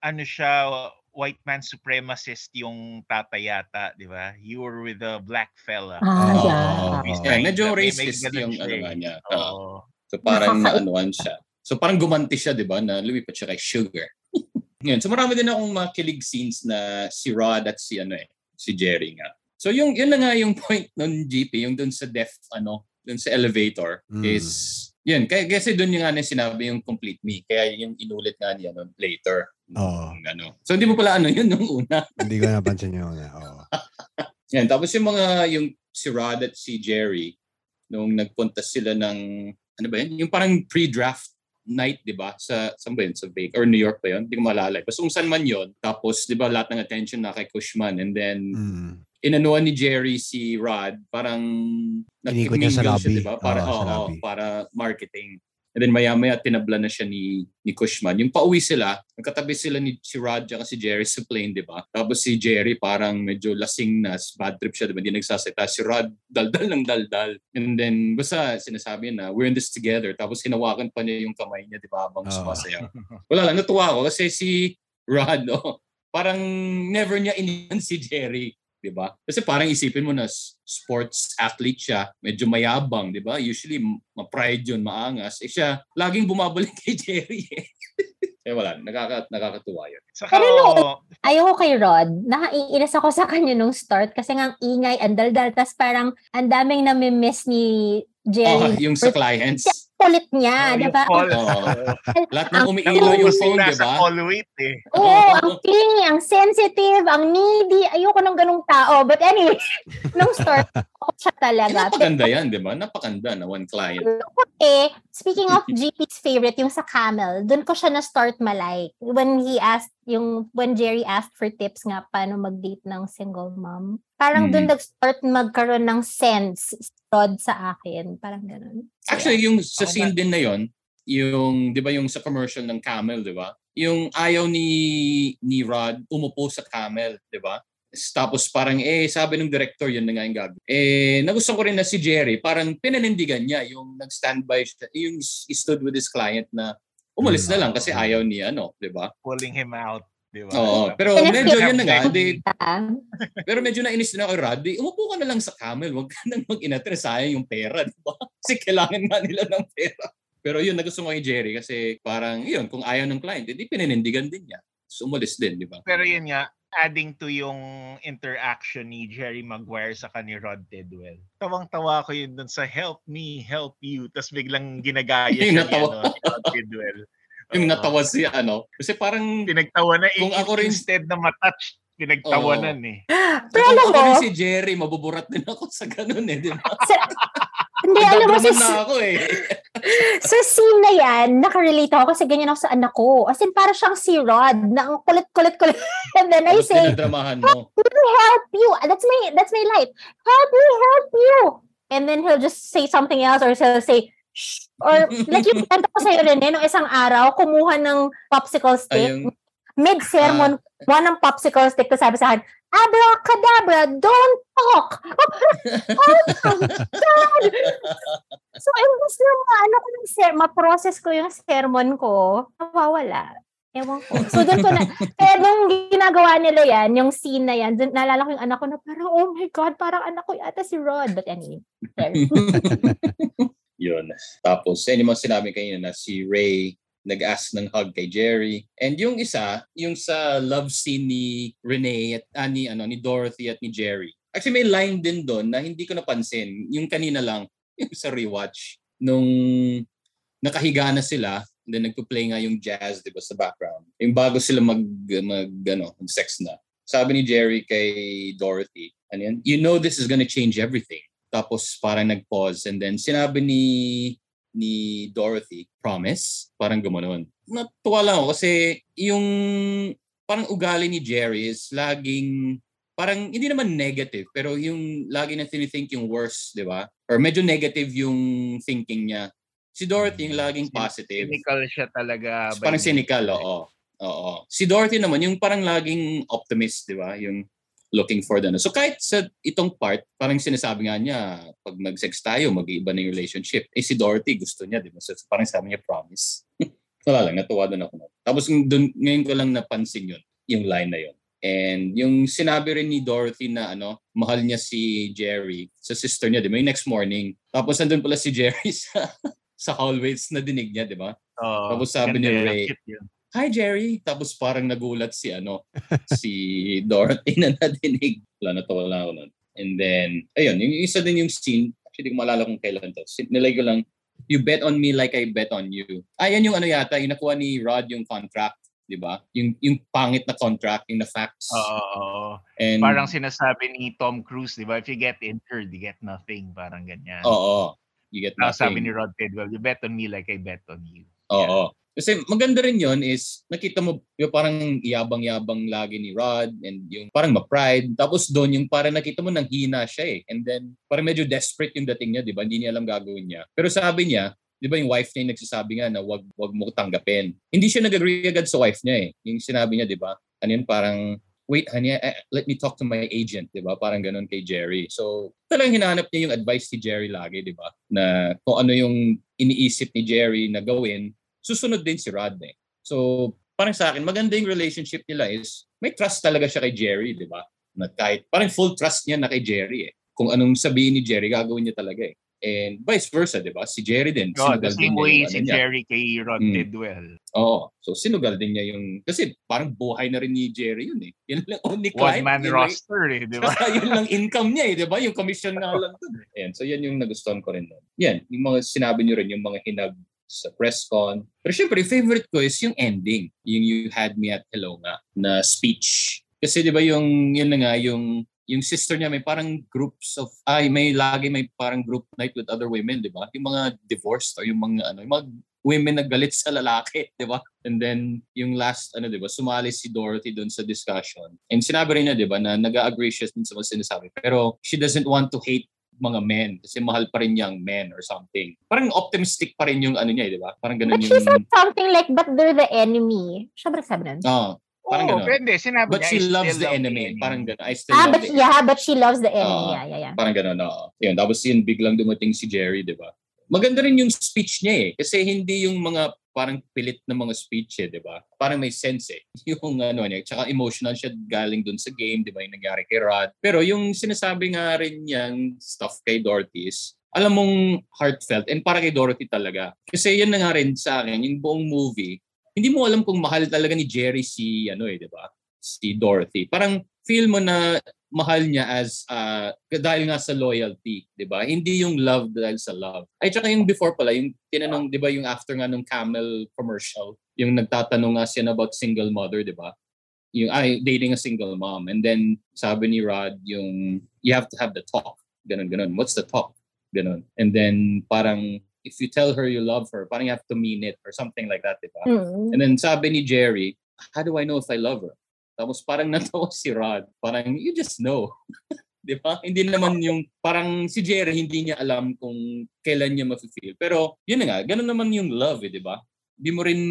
Ano siya white man supremacist yung tata yata, 'di ba? You were with a black fella. Ah, Oo, yeah. oo, oo. Yeah, medyo May- may racist yung ano eh. nga niya. Oo. So parang naanuan siya. So parang gumanti siya, di ba, na lumipat siya kay Sugar. Ngayon, so marami din akong mga kilig scenes na si Rod at si ano eh, si Jerry nga. So yung yun na nga yung point ng GP, yung dun sa deaf ano, dun sa elevator Mm. is yun, kaya kasi dun yung nga na sinabi yung complete me. Kaya yung inulit nga niya no, later. Oo. Yung ano. So hindi mo pala ano yun nung una. Hindi ko napansin yun. eh. Oo. Yan, tapos yung mga, yung si Rod at si Jerry, nung nagpunta sila ng, ano ba yun? Yung parang pre-draft night, di ba? Sa, saan ba yun? Sa Vegas? Or New York ba yun? Hindi ko maalala. Basta kung saan man yun. Tapos, di ba, lahat ng attention na kay Cushman. And then, Mm. inanuan ni Jerry si Rod, parang nagkimingle. Siya, di ba? Para, sa oo, lobby. para marketing. And then maya-maya tinabla na siya ni, ni Cushman. Yung pauwi sila, nagkatabi sila ni si Rod at si Jerry sa plane, di ba? Tapos si Jerry parang medyo lasing na, bad trip siya, di ba? Hindi nagsasalita. Si Rod, daldal ng daldal. And then, basta sinasabi na, we're in this together. Tapos hinawakan pa niya yung kamay niya, di ba? Habang Oo. sumasayaw. Wala lang, natuwa ako kasi si Rod, no? parang never niya iniwan si Jerry. 'Di ba? Kasi parang isipin mo na sports athlete siya, medyo mayabang, 'di ba? Usually ma-pride 'yun, maangas. Eh siya laging bumabalik kay Jerry. Eh. eh wala, nakaka nakakatuwa 'yun. Saka, Pero no, Ayoko kay Rod. Nakaiinis ako sa kanya nung start kasi nga ang ingay, ang daldal. Tapos parang ang daming nami-miss ni Oh, Jerry. yung sa clients. Kulit niya, yung di ba? Lahat ng umiilo yung phone, 'di ba? eh. Oo, ang clingy, ang sensitive, ang needy. Ayoko ng ganung tao. But anyway, nung start, ako siya talaga. napakaganda 'yan, 'di ba? Napakaganda na one client. Eh, speaking of GP's favorite, yung sa camel, dun ko siya na-start malike. When he asked, yung, when Jerry asked for tips nga, paano mag-date ng single mom. Parang dun Hmm. nag-start magkaroon ng sense, Rod sa akin. Parang ganun. So, Actually, yung sa scene din na yon, yung 'di ba yung sa commercial ng Camel, 'di ba? Yung ayaw ni ni Rod umupo sa Camel, 'di ba? Tapos parang eh sabi ng director yun na nga yung gagawin. Eh nagustuhan ko rin na si Jerry, parang pinanindigan niya yung nag-standby siya, yung stood with his client na umalis na lang kasi ayaw ni ano, 'di ba? Pulling him out. Di ba? Oo, pero medyo yun na nga, di, ah, pero medyo nainis din ako di, umupo ka na lang sa camel, wag ka nang mag-inatre, sayang yung pera, di ba? Kasi kailangan nga nila ng pera. Pero yun, nagusto ko kay Jerry kasi parang yun, kung ayaw ng client, hindi pininindigan din niya. So, umalis din, di ba? Pero yun nga, adding to yung interaction ni Jerry Maguire sa ni Rod Tidwell. Tawang-tawa ko yun dun sa help me, help you. Tapos biglang ginagaya Yung siya ni, natawa. ano, Rod Tidwell. Yung natawa si ano, kasi parang Pinagtawa na. Kung ako rin- instead na matouch, pinagtawanan eh. Pero kung alam ako mo, rin si Jerry, mabuburat din ako sa ganun eh, di ba? Hindi, alam mo, sa, na ako eh. sa scene na yan, nakarelate ako kasi ganyan ako sa anak ko. As in, para siyang si Rod, na ang kulit-kulit-kulit. And then I Tapos say, dinadramahan mo. help you. That's my that's my light. Help me, help you. And then he'll just say something else or he'll say, Shh. Or like yung kwento ko sa'yo rin, eh, nung isang araw, kumuha ng popsicle stick. Ayun. Mid-sermon, one ng popsicle stick to sabi sa akin, Abracadabra, don't talk! oh my God! So, imbes na ano ko yung ser- ma-process ko yung sermon ko, nawawala. Ewan ko. So, doon ko na, kaya nung ginagawa nila yan, yung scene na yan, dun, naalala ko yung anak ko na parang, oh my God, parang anak ko yata si Rod. But anyway, there. Yun. Tapos, yun yung mga sinabi kanina na si Ray nag-ask ng hug kay Jerry. And yung isa, yung sa love scene ni Renee at ah, ano, ni Dorothy at ni Jerry. Actually, may line din doon na hindi ko napansin. Yung kanina lang, yung sa rewatch, nung nakahiga na sila, then nagpo-play nga yung jazz, di ba, sa background. Yung bago sila mag, mag, ano, mag-sex na. Sabi ni Jerry kay Dorothy, ano yan? You know this is gonna change everything. Tapos parang nag-pause and then sinabi ni ni Dorothy, promise? Parang gumanon. Natuwa lang ako kasi yung parang ugali ni Jerry is laging parang hindi naman negative pero yung lagi na tinithink yung worst, di ba? Or medyo negative yung thinking niya. Si Dorothy yung laging positive. Cynical siya talaga. Parang cynical, oo. Oo. Si Dorothy naman, yung parang laging optimist, di ba? Yung looking for the ano. So kahit sa itong part, parang sinasabi nga niya, pag mag-sex tayo, mag-iiba na yung relationship. Eh si Dorothy, gusto niya, di ba? So parang sabi niya, promise. Wala lang, natuwa doon ako. Tapos dun, ngayon ko lang napansin yun, yung line na yun. And yung sinabi rin ni Dorothy na ano, mahal niya si Jerry sa sister niya, di ba? Yung next morning. Tapos nandun pala si Jerry sa, sa hallways na dinig niya, di ba? Oh, Tapos sabi ni Ray, hi Jerry. Tapos parang nagulat si ano, si Dorothy na nadinig. Wala na to, wala ako nun. And then, ayun, yung isa din yung scene, actually, hindi ko maalala kung kailan to. Nilay ko lang, you bet on me like I bet on you. Ayan yung ano yata, yung nakuha ni Rod yung contract, di ba? Yung, yung pangit na contract, yung na facts. Oo. And, parang sinasabi ni Tom Cruise, di ba? If you get injured, you get nothing. Parang ganyan. Oo. You get nothing. sabi ni Rod Tidwell, you bet on me like I bet on you. Oo. Kasi maganda rin yon is nakita mo yung parang yabang-yabang lagi ni Rod and yung parang ma-pride. Tapos doon yung parang nakita mo nang hina siya eh. And then parang medyo desperate yung dating niya, di ba? Hindi niya alam gagawin niya. Pero sabi niya, di ba yung wife niya yung nagsasabi nga na wag, wag mo tanggapin. Hindi siya nag-agree agad sa wife niya eh. Yung sinabi niya, di ba? Ano yun, parang wait, honey, I- let me talk to my agent, di ba? Parang ganun kay Jerry. So, talagang hinahanap niya yung advice ni Jerry lagi, di ba? Na kung ano yung iniisip ni Jerry na gawin, susunod din si Rod eh. So, parang sa akin, maganda yung relationship nila is may trust talaga siya kay Jerry, di ba? Na kahit, parang full trust niya na kay Jerry eh. Kung anong sabihin ni Jerry, gagawin niya talaga eh. And vice versa, di ba? Si Jerry din. Oh, the same din niya way yung si ano niya. Jerry kay Rod Mm. Tidwell. Oo. So, sinugal din niya yung... Kasi parang buhay na rin ni Jerry yun eh. Yan lang only client. One-man lang- roster eh, di ba? Yun lang income niya eh, di ba? Yung commission nga lang dun. eh. Ayan, so yan yung nagustuhan ko rin nun. Yan, yung mga sinabi niyo rin, yung mga hinag sa press con. Pero syempre, favorite ko is yung ending. Yung You Had Me at Hello nga, na speech. Kasi di ba yung, yun na nga, yung yung sister niya may parang groups of ay may lagi may parang group night with other women, 'di ba? Yung mga divorced or yung mga ano, yung mga women na galit sa lalaki, 'di ba? And then yung last ano 'di ba, sumali si Dorothy doon sa discussion. And sinabi rin niya 'di ba na nag-agree siya sa mga sinasabi. Pero she doesn't want to hate mga men kasi mahal pa rin niyang men or something. Parang optimistic pa rin yung ano niya, 'di ba? Parang ganun But she yung said something like, but they're the enemy. Siya ba nagsabi nun? Oh, Parang Oo, ganun. pwede. Sinabi but niya, she I loves still the love enemy. Parang ganun. I still Ah, love but the yeah, but she loves the enemy. Oo. yeah, yeah, yeah. Parang gano'n, oo. Yun, tapos yun, biglang dumating si Jerry, di ba? Maganda rin yung speech niya eh. Kasi hindi yung mga parang pilit na mga speech eh, di ba? Parang may sense eh. Yung ano niya, tsaka emotional siya galing dun sa game, di ba? Yung nangyari kay Rod. Pero yung sinasabi nga rin niyang stuff kay Dorothy is, alam mong heartfelt and para kay Dorothy talaga. Kasi yun na nga rin sa akin, yung buong movie, hindi mo alam kung mahal talaga ni Jerry si ano eh, di ba? Si Dorothy. Parang feel mo na mahal niya as uh, dahil nga sa loyalty, 'di ba? Hindi yung love dahil sa love. Ay tsaka yung before pala, yung tinanong, 'di ba, yung after nga nung Camel commercial, yung nagtatanong nga siya about single mother, 'di ba? Yung ay dating a single mom and then sabi ni Rod yung you have to have the talk. Ganun ganun. What's the talk? Ganun. And then parang if you tell her you love her, parang you have to mean it or something like that, 'di ba? Mm. And then sabi ni Jerry, how do I know if I love her? Tapos parang natawa si Rod. Parang, you just know. Di ba? Hindi naman yung, parang si Jerry, hindi niya alam kung kailan niya mafe-feel. Pero, yun na nga, ganun naman yung love eh, di ba? Di mo rin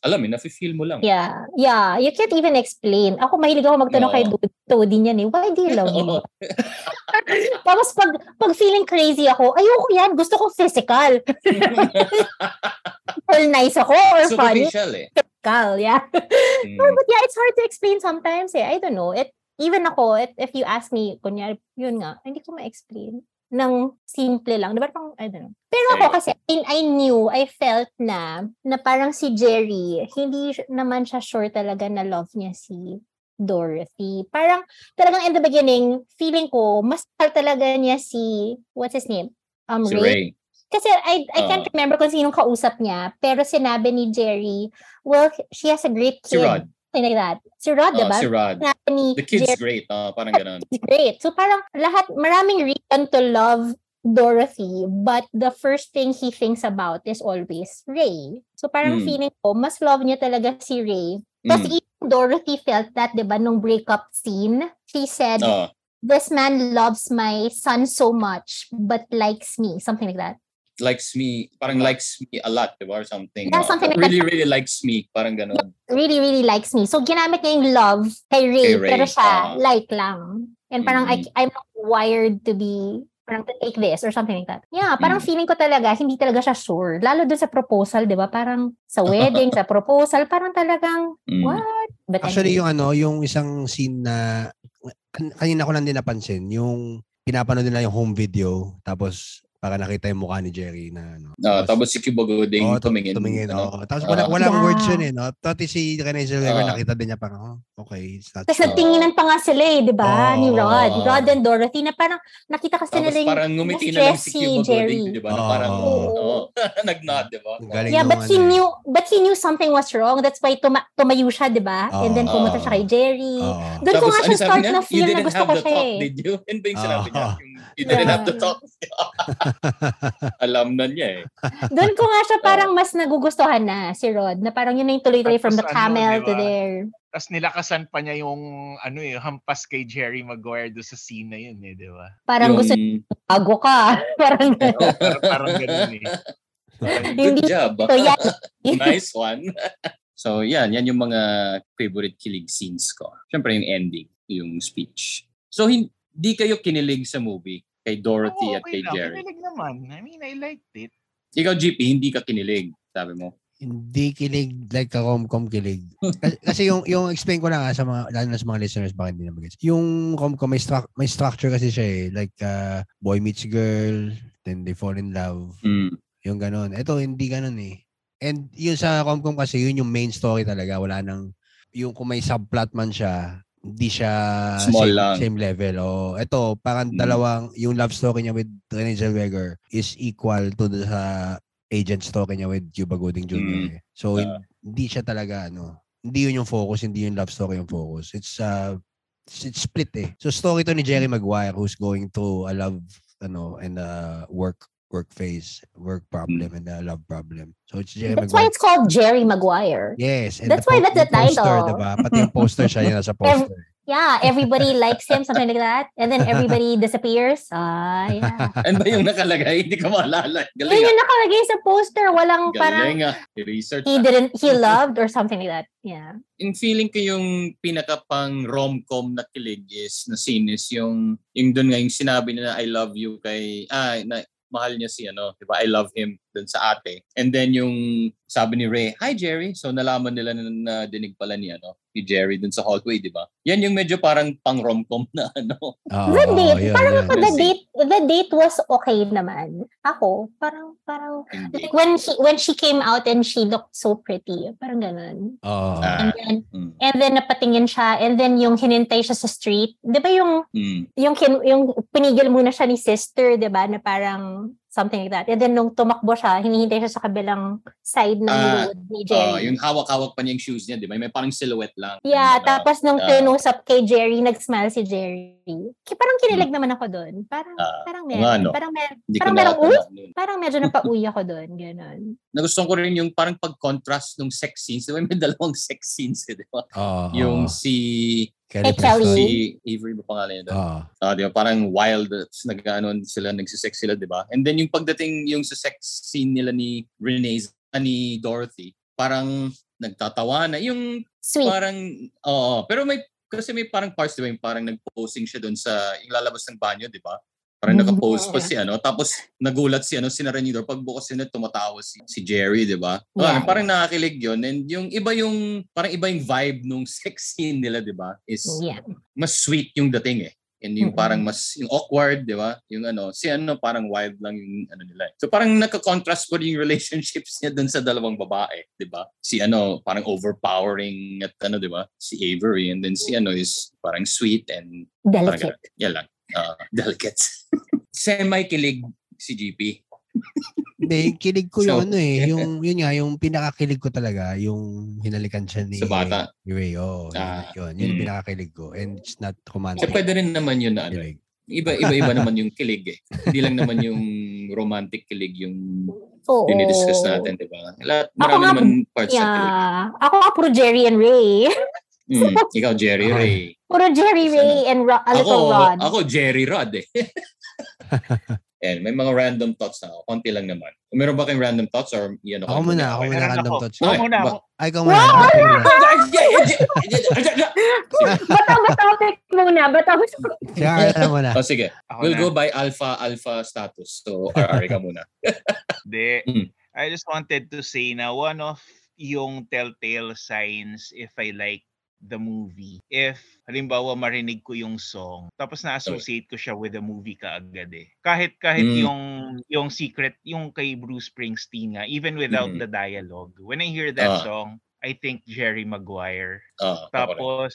Alam eh, nafe-feel mo lang. Yeah. Yeah. You can't even explain. Ako, mahilig ako magtanong Oo. kay Todi niyan eh. Why do you love me? Tapos pag, pag feeling crazy ako, ayoko yan. Gusto ko physical. or nice ako or funny. Superficial eh. Physical, yeah. Mm. But yeah, it's hard to explain sometimes eh. I don't know. It, even ako, it, if you ask me, kunyari, yun nga, hindi ko ma-explain ng simple lang. Diba parang, I don't know. Pero ako Okay. kasi, I, I knew, I felt na, na parang si Jerry, hindi naman siya sure talaga na love niya si Dorothy. Parang, talagang in the beginning, feeling ko, mas mahal talaga niya si, what's his name? Um, Si Ray. Ray. Kasi I, I can't Oo. remember kung sinong kausap niya, pero sinabi ni Jerry, well, she has a great Si kid. Rod. Something like that. Si Rod, Oh, diba? si Rod. Sinabi ni The kid's Jerry, great. Oh, parang ganun. is great. So parang lahat, maraming reason to love Dorothy, but the first thing he thinks about is always Ray. So parang Mm. feeling ko, mas love niya talaga si Ray. Tapos Mm. even Dorothy felt that, di ba, nung breakup scene, she said, Oh, this man loves my son so much, but likes me. Something like that. Likes me, parang likes me a lot, diba? Or something. Yeah, something like really, really likes me. Parang ganun. really, really likes me. So, ginamit niya yung love kay Ray, Kay Ray, pero siya, ah. like lang. And parang, I, Mm. I'm not wired to be, parang to take this or something like that. Yeah, parang Mm. feeling ko talaga, hindi talaga siya sure. Lalo dun sa proposal, di ba? Parang sa wedding, sa proposal, parang talagang, Mm. what? But Actually, anyway. yung ano, yung isang scene na kan- kanina ko lang din napansin, yung pinapanood nila yung home video, tapos para nakita yung mukha ni Jerry na ano. Ah, tapos si Cuba Gooding Oo, tum- tumingin. tumingin, ano. oo. Tapos Ah. wala, walang Yeah. words yun eh, no? Pati si Renee Zellweger, Ah. nakita din niya parang, oh, okay, Tapos true. nagtinginan pa nga sila eh, di ba? Ni Oo. Rod. Rod and Dorothy na parang nakita kasi Tapos nila yung parang ngumiti na lang si Cuba Jerry. Gooding, di ba? Na Oo. parang, Oo. oo. Nag-nod, di ba? Galing Yeah, but he ano eh. knew but he knew something was wrong. That's why tuma- tumayo siya, 'di ba? And then pumunta siya kay Jerry. Oo. Doon ko Tapos nga siya ano start na feel na didn't gusto have ko the siya talk, eh. did you? Yun ba yung sinabi niya? You didn't Yeah. have to talk. Alam na niya eh. Doon ko nga siya parang mas nagugustuhan na si Rod. Na parang yun na yung tuloy-tuloy from the ano, camel di to ba? there. Tapos nilakasan pa niya yung ano eh, hampas kay Jerry Maguire do sa scene na yun eh, di ba? Parang Yung- gusto bago ka. parang parang, parang ganun eh. Hindi Good job. to yan. nice one. so, yan. Yan yung mga favorite kilig scenes ko. Siyempre, yung ending, yung speech. So, hindi kayo kinilig sa movie kay Dorothy Oo, at kay lang. Jerry. Kinilig naman. I mean, I liked it. Ikaw, GP, hindi ka kinilig, sabi mo. Hindi kilig like ka rom-com kilig. Kasi, kasi yung yung explain ko lang ah, sa mga lalo na sa mga listeners baka hindi na magets. Yung rom-com may, stru- may structure kasi siya eh. Like uh, boy meets girl, then they fall in love. Mm. Yung ganon. Ito hindi ganon eh. And yun sa rom-com kasi yun yung main story talaga. Wala nang yung kung may subplot man siya, hindi siya Small same, lang. same level. O ito, parang Mm. dalawang yung love story niya with Renee Zellweger is equal to the sa agent story niya with Cuba Gooding Jr. Mm. eh. So hin- hindi siya talaga ano, hindi yun yung focus, hindi yung love story yung focus. It's uh it's, split eh. So story to ni Jerry Maguire who's going through a love ano and a work work phase, work problem and a love problem. So it's Jerry That's why Maguire. it's called Jerry Maguire. Yes. And That's the why po- that's the yung poster, title. Diba? Pati yung poster siya yun nasa poster. Yeah, everybody likes him, something like that. And then everybody disappears. Ah, yeah. Ano ba yung nakalagay? Hindi ka maalala. Yun Galing yung ah. nakalagay sa poster. Walang parang Galing ah. Research. he didn't, he loved or something like that. Yeah. Yung feeling ko yung pinaka pang rom-com na kilig is na scene is yung yung doon nga yung sinabi na I love you kay ah na mahal niya si ano, 'di ba? I love him doon sa ate. And then yung sabi ni Ray, "Hi Jerry." So nalaman nila na, na dinig pala ni ano, ni Jerry doon sa hallway, 'di ba? Yan yung medyo parang pang rom-com na ano. Oo, The date, yun, parang ako, the date, the date was okay naman. Ako, parang, parang, Hindi. like when she, when she came out and she looked so pretty, parang ganun. Oo. Ah. And then, Mm. and then napatingin siya, and then yung hinintay siya sa street, di ba yung, Mm. yung, kin- yung pinigil muna siya ni sister, di ba, na parang something like that. And then nung tumakbo siya, hinihintay siya sa kabilang side ng Ah, road ni Jerry. yung hawak-hawak pa niya yung shoes niya, 'di ba? May parang silhouette lang. Yeah, Ano, tapos nung ah. tinusap kay Jerry, nag-smile si Jerry. Ki- Parang kinilig naman ako doon. Parang, Ah, parang nga, meron. no? Parang, mer- Hindi parang merong, uy, parang medyo napauwi ako doon. Ganon. Nagustuhan ko rin yung parang pag-contrast ng sex scenes. Di ba may dalawang sex scenes, eh, di ba? Oo. Yung si Kelly Kelly. Preston. si Avery ba pangalan niya doon? Oo. Ah, di ba? Parang wild, tapos nag-ano sila, nagsisex sila, di ba? And then yung pagdating yung sa sex scene nila ni Renee, ah, ni Dorothy, parang nagtatawa na. Yung Sweet. parang, oo. Pero may, kasi may parang parts, di ba? Yung parang nag-posing siya doon sa, yung lalabas ng banyo, di ba? Parang Mhm. naka-pose pa si ano. Tapos nagulat si ano, si Naranidor. Pagbukas niya, tumatawa si, si Jerry, di ba? Yeah. Parang, parang nakakilig yun. And yung iba yung, parang iba yung vibe nung sex scene nila, di ba? Is Yeah. mas sweet yung dating eh. And yung parang mas yung awkward, di ba? Yung ano, si ano parang wild lang yung ano nila. eh. So parang nagka-contrast yung relationships niya dun sa dalawang babae, di ba? Si ano, parang overpowering at ano, di ba? Si Avery and then si ano is parang sweet and parang Delicate. ganun. Yan lang. Uh, delicate. Semi-kilig si GP. Hindi, kilig ko So, yung ano eh. Yung, yun nga, yung pinakakilig ko talaga, yung hinalikan siya ni Sa bata. ni Ray. Oh, Ah, yun, yun, yung mm. pinakakilig ko. And it's not So romantic. pwede rin naman yun na ano. eh. Kilig. Iba, iba-iba naman yung kilig eh. Hindi lang naman yung romantic kilig yung Oo. dinidiscuss natin, di ba? Lahat, Ako marami nga, naman parts sa kilig. Yeah. Ako nga puro Jerry and Ray. Mm, ikaw, Jerry Ako. Ray. Puro Jerry Ray and Ro- a Ako, little Rod. ako Jerry Rod eh. And may mga random thoughts na ako. Konti lang naman. Meron ba kayong random thoughts or yan Ako muna, ako muna random ako. thoughts. Ako muna. ako- Ay, ikaw muna. Ikaw. Batang topic muna. Batang Si Carla muna. oh, sige. ako We'll go by alpha alpha status. So, RR ka muna. Hindi. Mm. I just wanted to say na one of yung telltale signs if I like the movie. If halimbawa marinig ko yung song, tapos na-associate ko siya with the movie kaagad eh. Kahit kahit Mm. yung yung secret, yung kay Bruce Springsteen nga, even without Mm. the dialogue. When I hear that Ah. song, I think Jerry Maguire. Oh, Tapos,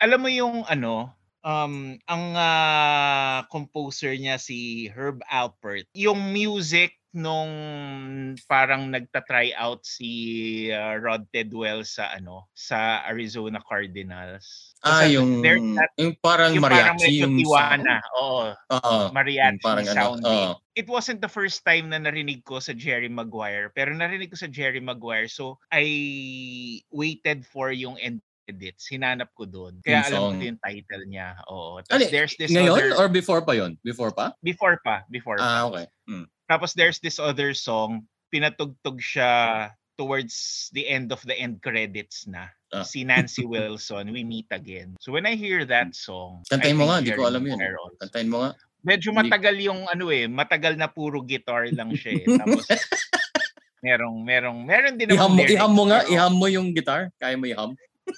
alam mo yung ano, um, ang ah, composer niya si Herb Alpert. Yung music nung parang nagta-try out si ah, Rod Tidwell sa ano, sa Arizona Cardinals. Ah, Kasi yung, that- yung parang yung parang mariachi. medyo Yung tiwana. Oo, Oo. mariachi parang ano, sounding. oo. It wasn't the first time na narinig ko sa Jerry Maguire, pero narinig ko sa Jerry Maguire, so I waited for yung end credits. Hinanap ko doon. Kaya Yung alam ko yung title niya. Oo. Ano, Tapos there's this Ngayon other... or before pa yon? Before pa? Before pa. Before pa. Ah, okay. Mm. Tapos there's this other song, pinatugtog siya towards the end of the end credits na. Ah. Si Nancy Wilson, We Meet Again. So when I hear that song, Kantahin I mo nga, di ko alam yun. Maguire also. Kantahin mo nga. Medyo matagal yung ano eh, matagal na puro guitar lang siya eh. Tapos merong merong meron din Iham mo, iham mo nga, iham mo yung guitar. Kaya mo iham?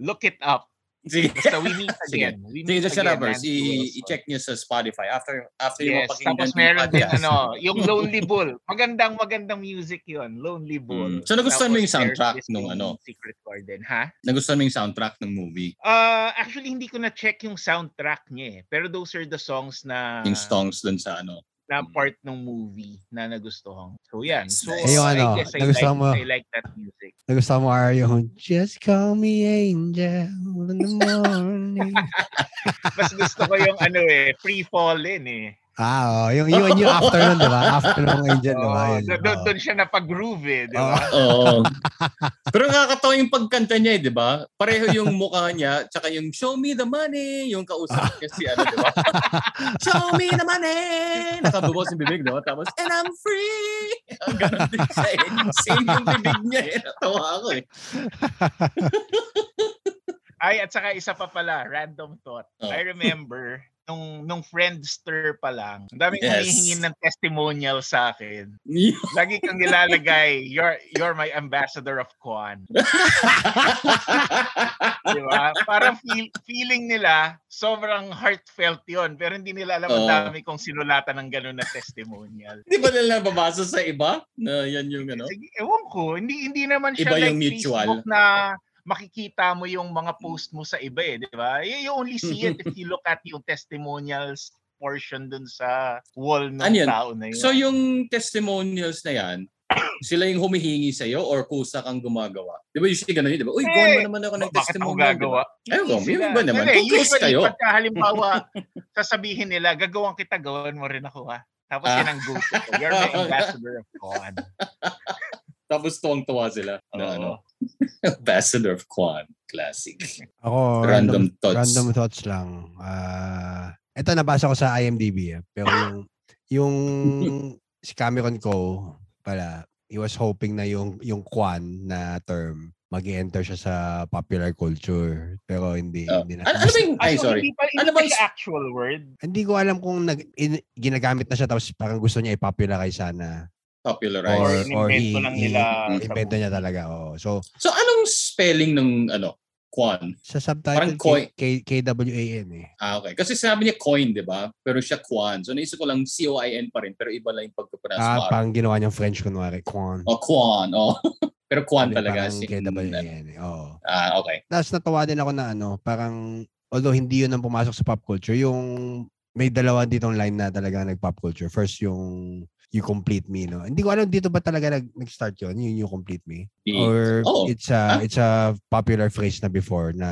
Look it up. Sige. So we meet Sige. again. We Sige, meet just again, Nancy i- i-check nyo sa Spotify after after yung Yes, mapakinggan tapos yung meron din ano, yung Lonely Bull. Magandang magandang music 'yon, Lonely Bull. Mm. So, nagustuhan mo yung soundtrack nung yung ano? Secret Garden, ha? Nagustuhan mo yung soundtrack ng movie. Uh, actually hindi ko na check yung soundtrack niya eh. Pero those are the songs na Yung songs dun sa ano. Na part ng movie na nagustuhan. So yan. So nice. Eh, yung I ano, guess I nagustuhan like, mo- I like that music. Nagustuhan mo are yung Just call me angel in the morning. Mas gusto ko yung ano eh, Free Fallen eh. Ah, oh, yung, yung, yung after nun, di ba? After nung angel, di ba? Oh, Yun, doon, oh. doon siya napag-groove eh, di ba? Oo. Pero nakakatawa yung pagkanta niya eh, di ba? Pareho yung mukha niya, tsaka yung show me the money, yung kausap niya si ano, di ba? show me the money! Nakabubos yung bibig, di ba? Tapos, and I'm free! Ang Ganon din siya eh. Same yung bibig niya eh. Natawa ako eh. Ay, at saka isa pa pala, random thought. Oh. I remember, nung, nung Friendster pa lang, ang daming Yes. humihingi ng testimonial sa akin. Lagi kang nilalagay, you're, you're my ambassador of Kwan. Di ba? Parang feel, feeling nila, sobrang heartfelt yon Pero hindi nila alam ang Oo. dami kong sinulatan ng gano'n na testimonial. Di ba nila nababasa sa iba? Na yan yung ano? Sige, ewan ko. Hindi, hindi naman siya Iba like yung mutual. Facebook na makikita mo yung mga post mo sa iba eh, di ba? You, you only see it if you look at yung testimonials portion dun sa wall ng Ano yun? tao na yun. So yung testimonials na yan, sila yung humihingi sa'yo or kusa kang gumagawa? Di ba usually ganun yun? Di ba? Uy, mo Eh, naman ako ng Bakit ako testimonial. di ba? gagawa? Ayun, Hindi yung sila. iba naman. Kung close kayo. pagka halimbawa, sasabihin nila, gagawin kita, gawan mo rin ako ha. Tapos Ah. yan ang go-to ko. You're my ambassador of Kwan. Tapos tuwang-tuwa sila. Na, ano, Ambassador of Kwan. Classic. Ako, Random thoughts. Random thoughts lang. Ah, ito nabasa ko sa IMDb eh. Pero yung, yung si Cameron Coe pala, he was hoping na yung yung Kwan na term mag enter siya sa popular culture. Pero hindi. Oh. hindi na. Ano, ano ba yung, ay so sorry. Hindi pa, hindi Ano bang- siya actual word? Hindi ko alam kung nag, in, ginagamit na siya tapos parang gusto niya i-popularize sana. Popularized. Or, Or inimbento lang he- nila invento niya talaga. Oo. So, So anong spelling ng ano, Kwan? sa subtitle, Parang koi- K, K, KWAN eh. Ah, okay. Kasi sabi niya coin, di ba? Pero siya Kwan. So naisip ko lang C-O-I-N pa rin, pero iba lang yung pagpapronounce Ah, parang ginawa niyang French kunwari. Kwan. Oh, Kwan. Oh. pero Kwan talaga. Parang Si, KWAN eh. Oo. ah, okay. Tapos natawa din ako na ano, parang, although hindi yun ang pumasok sa pop culture, yung may dalawa ditong line na talaga nag-pop culture. First yung You Complete Me, no? Hindi ko alam dito ba talaga nag, nag-start yun, yung You Complete Me? Or Oh, it's a ah. it's a popular phrase na before na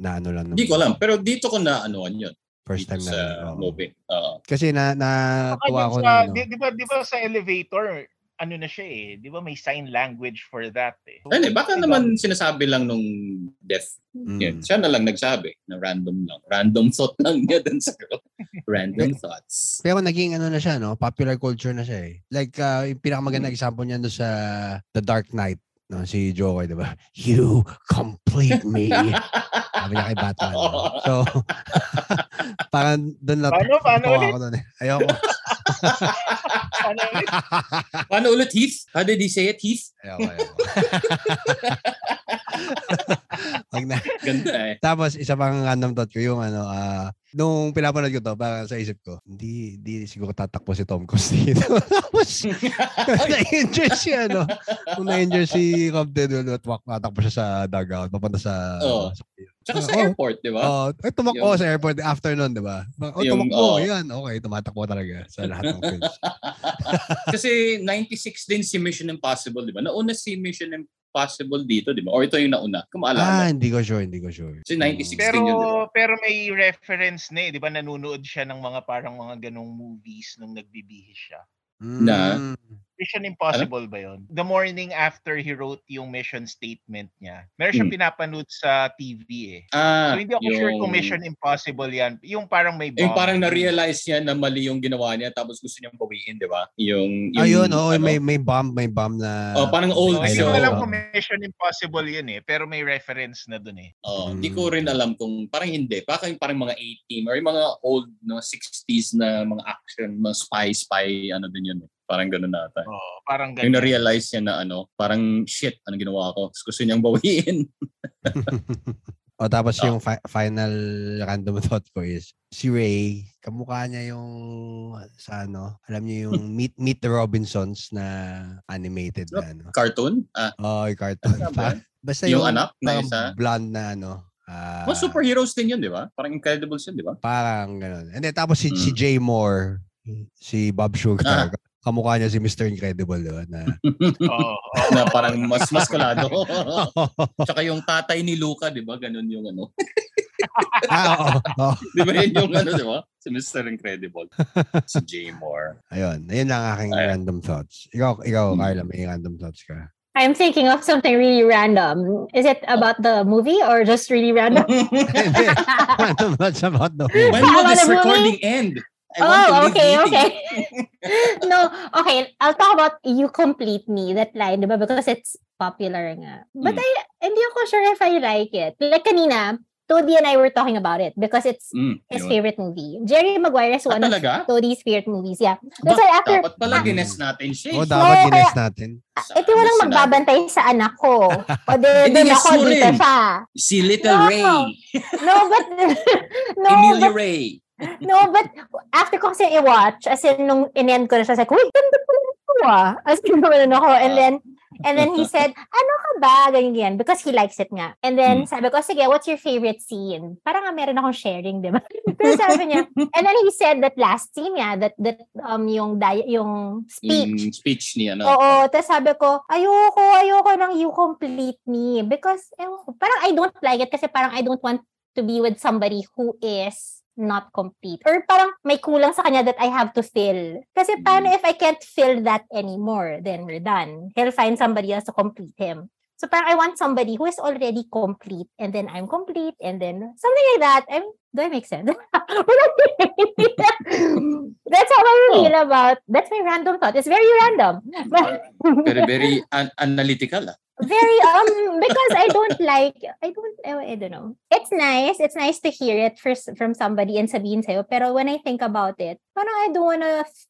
na ano lang. Hindi ko alam. Pero dito ko na anuan yun. First dito time na. sa oo. movie. Oo. Kasi na natuwa dun ako sa, na ano. di, di ba, di ba sa elevator, ano na siya eh. Di ba may sign language for that eh. Eh, baka Diba? naman sinasabi lang nung death. Mm. Yun. Siya na lang nagsabi na random lang. Random thought lang niya dun sa girl. random thoughts. Pero naging ano na siya, no? Popular culture na siya eh. Like, uh, yung pinakamagandang example niya doon sa The Dark Knight, no? Si Joker, di ba? You complete me. Sabi niya kay Batman. no? So, parang doon na Paano? Paano ako doon eh. Ayoko. Ano ulit? Paano ulit, Heath? How did he say it, Heath? ayoko, ayoko. Wag na. Ganda eh. Tapos, isa pang random thought ko, yung ano, ah, nung pinapanood ko to, parang sa isip ko, hindi, hindi siguro tatakbo si Tom Cruise dito. Tapos, na-injure si ano, nung na-injure si Captain Will, tumak tatakbo siya sa dugout, papunta sa, Oo. sa Tsaka sa Oh. airport, di ba? Oh, eh, tumakbo Yung- sa airport after nun, di ba? Oh, Yung, tumakbo, oh. yan. Okay, tumatakbo talaga sa lahat ng films. Kasi 96 din si Mission Impossible, di ba? Nauna si Mission Impossible dito, di ba? Or ito yung nauna. Kung ah, maalala. hindi ko sure, hindi ko sure. Kasi 96 Pero din yun, di ba? pero may reference na eh, 'di ba? Nanunood siya ng mga parang mga ganong movies nung nagbibihis siya. Na? Mission Impossible ba 'yon? The morning after he wrote yung mission statement niya. Meron siyang Hmm. pinapanood sa TV eh. Ah, So hindi ako sure kung Mission Impossible 'yan. Yung parang may Yung bomb. parang na-realize niya na mali yung ginawa niya tapos gusto niyang bawiin, di ba? Yung, yung Ayun, oo, ano, may may bomb, may bomb na Oh, parang old So, hindi show. ko alam kung Mission Impossible 'yun eh, pero may reference na dun eh. Oh. Hindi ko rin alam kung parang hindi. Parang parang mga 18 or yung mga old no 60s na mga action, mga spy spy ano din yun. eh. Parang gano'n nata. Oh, parang Yung ganyan. na-realize niya na ano, parang shit, ano ginawa ko? Tapos gusto niyang bawiin. o tapos Oh. yung fi- final random thought ko is si Ray, kamukha niya yung sa ano, alam niyo yung Meet Meet the Robinsons na animated na ano. Cartoon? Ah, Oh, yung cartoon. Pa- Basta Yung yung, anak na isa? blonde na ano. ah, mga superheroes din yun, di ba? Parang Incredibles yun, di ba? Parang ganun. And then tapos si, si Mm. Jay Moore, si Bob Sugar, Ah. Kamukha niya si Mr. Incredible, di ba? Na, Oo. na parang mas maskulado. Tsaka yung tatay ni Luca, di ba? Ganun yung ano. ah, oo, oo. di ba yun yung ano, di ba? Si Mr. Incredible. si Jay Moore. Ayun, ayun lang ang aking Ayun. random thoughts. Ikaw, ikaw Mm. Carla, may random thoughts ka? I'm thinking of something really random. Is it about the movie or just really random? Random thoughts about the movie. When will this the movie? recording end? I want to oh, leave okay, okay. no, okay. I'll talk about "You Complete Me" that line, diba? Because it's popular nga. But Mm. I, hindi ako sure if I like it. Like kanina, Tody and I were talking about it because it's Mm, his yun. favorite movie. Jerry Maguire is Ah, one of talaga? Tody's favorite movies. Yeah. Ba, That's why after, dapat pala Ah. gines natin siya. Oo, eh. dapat No, gines natin. eh, di walang Sinabi. magbabantay sa anak ko. O di, niya ako, dito siya. Si Little No. Ray. No, but, no, Emilia but, Ray. No, but after ko kasi i-watch, as in, nung in-end ko na siya, like, uy, ganda pala ito ah. As in, naman ako. And then, and then he said, ano ka ba? Ganyan, ganyan. Because he likes it nga. And then, Hmm. sabi ko, sige, what's your favorite scene? Parang nga meron akong sharing, di ba? Pero sabi niya, and then he said that last scene niya, that, that, um, yung, di- yung speech, Yung speech niya, no? Oo, tapos sabi ko, ayoko, ayoko ng you complete me. Because, ewan ko, parang I don't like it kasi parang I don't want to be with somebody who is not complete. Or parang may kulang sa kanya that I have to fill. Kasi paano if I can't fill that anymore, then we're done. He'll find somebody else to complete him. So parang I want somebody who is already complete and then I'm complete and then something like that. I'm, do I make sense? that's how I Oh. feel about, that's my random thought. It's very random. But Very, very an- analytical. Ah. very um because I don't like I don't I, I don't know. It's nice. It's nice to hear it first from somebody and sabihin sa'yo. Pero when I think about it, parang I don't wanna f-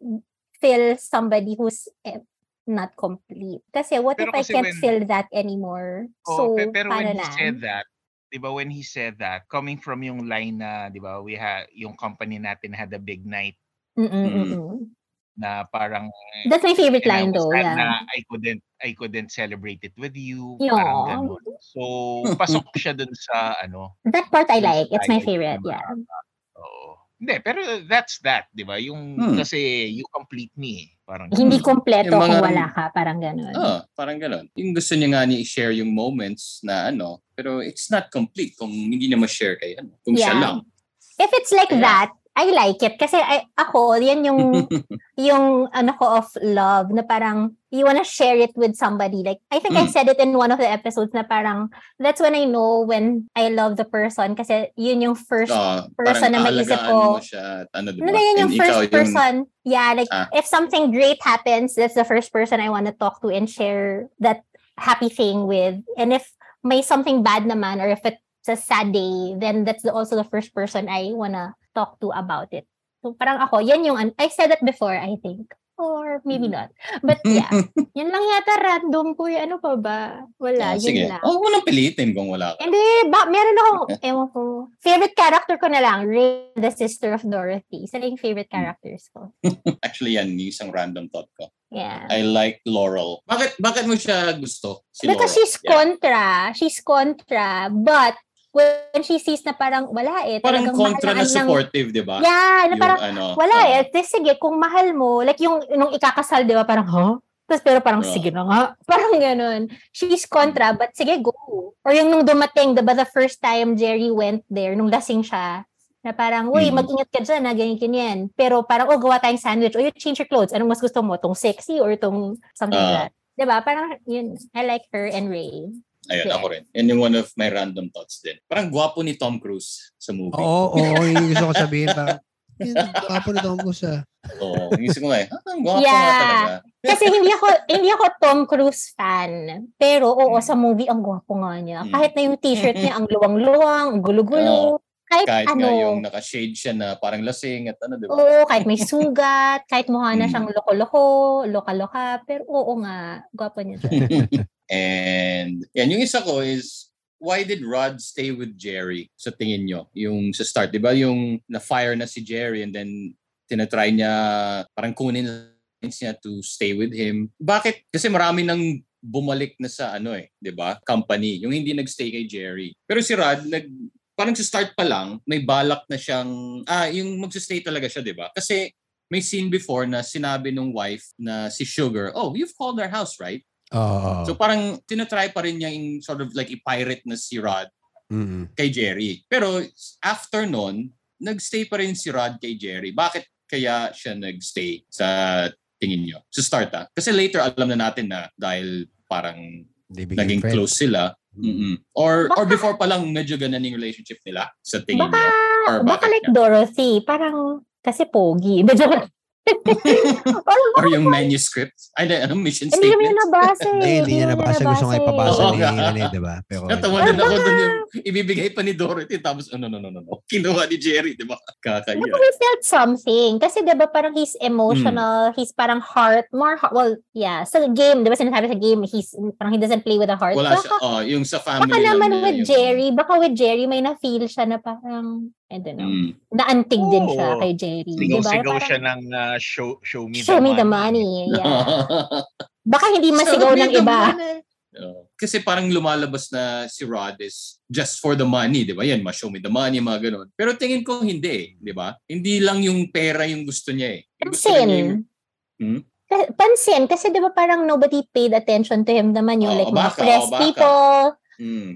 feel somebody who's eh, not complete. Kasi what Pero if I kasi can't when- feel that anymore? Oh, so, pe- pero when paano he na? said that, 'di ba when he said that, coming from yung line na, 'di ba, we had yung company natin had a big night Mm-mm, Mm. na parang That's my favorite I line though. Yeah. na I couldn't I couldn't celebrate it with you, Yeah. parang ganun. So, pasok siya dun sa ano, That part I like. It's my favorite. na Yeah. Oo. Hindi, pero that's that, 'di ba? Yung Hmm. kasi you complete me, eh. parang Hindi Mm. kompleto Yung kung mga- wala ka. Parang ganun. Oh, parang gano'n. Yung gusto niya nga ni i-share yung moments na ano, pero it's not complete kung hindi niya ma-share kay ano, kung siya Yeah. lang. If it's like Kaya- that, I like it. Kasi I, ako, yan yung yung ano ko of love na parang you wanna share it with somebody. Like, I think I Mm. said it in one of the episodes na parang that's when I know when I love the person kasi yun yung first Ah, person na maisip ko. siya ano, diba? No, yun yung And first person. Yeah, like Ah. if something great happens, that's the first person I want to talk to and share that happy thing with. And if may something bad naman or if it's a sad day, then that's the, also the first person I wanna talk to about it. So parang ako, yan yung, I said that before, I think. Or maybe Mm. not. But yeah, yun lang yata random ko. Ano pa ba? Wala, Ah, yun sige. lang. Oh, walang pilitin kung wala ka. Hindi, ba, meron akong, ewan ko, favorite character ko na lang, Ray, the sister of Dorothy. Sila yung favorite Hmm. characters ko. Actually, yan, yung isang random thought ko. Yeah. I like Laurel. Bakit bakit mo siya gusto? Si Because Laurel? she's Yeah. contra. She's contra. But, when she sees na parang wala eh. Parang kontra na mahalaan ng- supportive, di ba? Yeah, na Yung parang, ano, wala ah, eh. Tapos sige, kung mahal mo, like yung nung ikakasal, di ba, parang, huh? Tapos pero parang, sige na nga. Parang ganun. She's contra, but sige, go. Or yung nung dumating, di ba, the first time Jerry went there, nung lasing siya, na parang, uy, Mm. mag-ingat ka dyan, na ganyan, ganyan. Pero parang, oh, gawa tayong sandwich. O, you change your clothes. Anong mas gusto mo? Tong sexy or tong something like Ah. that? Di ba? Parang, yun, I like her and Ray. Ayun, Yeah. ako rin. Yan yung one of my random thoughts din. Parang gwapo ni Tom Cruise sa movie. Oo, oo, yun yung gusto ko sabihin. Parang, kapo na Tom Cruise ah. Oo. Yung isip ko nga eh, ah, ang gwapo nga Yeah. talaga. Kasi hindi ako hindi ako Tom Cruise fan. Pero oo, Mm. sa movie ang gwapo nga niya. Mm. Kahit na yung t-shirt niya ang luwang-luwang, ang gulo-gulo. kahit, Kahit ano, nga yung naka-shade siya na parang lasing at ano, di ba? oo, kahit may sugat, kahit mukha na Mm. siyang loko-loko, loka-loka, pero oo nga, gwapo niya siya. And yan, yung isa ko is, why did Rod stay with Jerry sa tingin nyo? Yung sa start, di ba? Yung na-fire na si Jerry and then tinatry niya parang kunin niya to stay with him. Bakit? Kasi marami nang bumalik na sa ano eh, 'di ba? Company, yung hindi nagstay kay Jerry. Pero si Rod nag parang sa start pa lang, may balak na siyang ah, yung magsi-stay talaga siya, 'di ba? Kasi may scene before na sinabi nung wife na si Sugar, "Oh, you've called our house, right?" Oo. So parang tinatry pa rin niya yung sort of like i-pirate na si Rod Mm-mm. kay Jerry. Pero after nun, nagstay pa rin si Rod kay Jerry. Bakit kaya siya nagstay sa tingin nyo? Sa start ah. Kasi later alam na natin na dahil parang naging friends. close sila. Mm-mm. Or or Baka- before pa lang medyo ganun yung relationship nila sa tingin Baka, nyo. Or baka bakit like nga? Dorothy, parang, kasi pogi. Parang, Or yung manuscript. Ay, di, ano, mission hindi statement. yun nabasa eh. Hindi, hindi niya nabasa. Gusto nga ipabasa Oo ni ano eh, diba? Pero, Natawa Or din ako dun yung ibibigay pa ni Dorothy tapos ano no no no no. Kinuha ni Jerry, di ba? Kakaya. Baka he felt something. Kasi di ba parang he's emotional, he's parang heart, more heart, well, yeah, sa game, di ba sinasabi sa game, he's, parang he doesn't play with a heart. Wala baka, siya. Oh, yung sa family baka naman niya, with yung- Jerry, baka with Jerry may na-feel siya na parang, I don't know, Mm. naantig din siya kay Jerry. Sigaw-sigaw Parang, siya ng uh, show, show me Show the me the money. money. Yeah. Baka hindi masigaw ng iba. money. Kasi parang lumalabas na si Rod is just for the money, di ba? Yan, ma-show me the money, mga ganun. Pero tingin ko hindi di ba? Hindi lang yung pera yung gusto niya eh. Yung gusto niya yung-. Hmm? Pansin, kasi di ba parang nobody paid attention to him naman yung Oo, like mga baka, press oo, baka. people.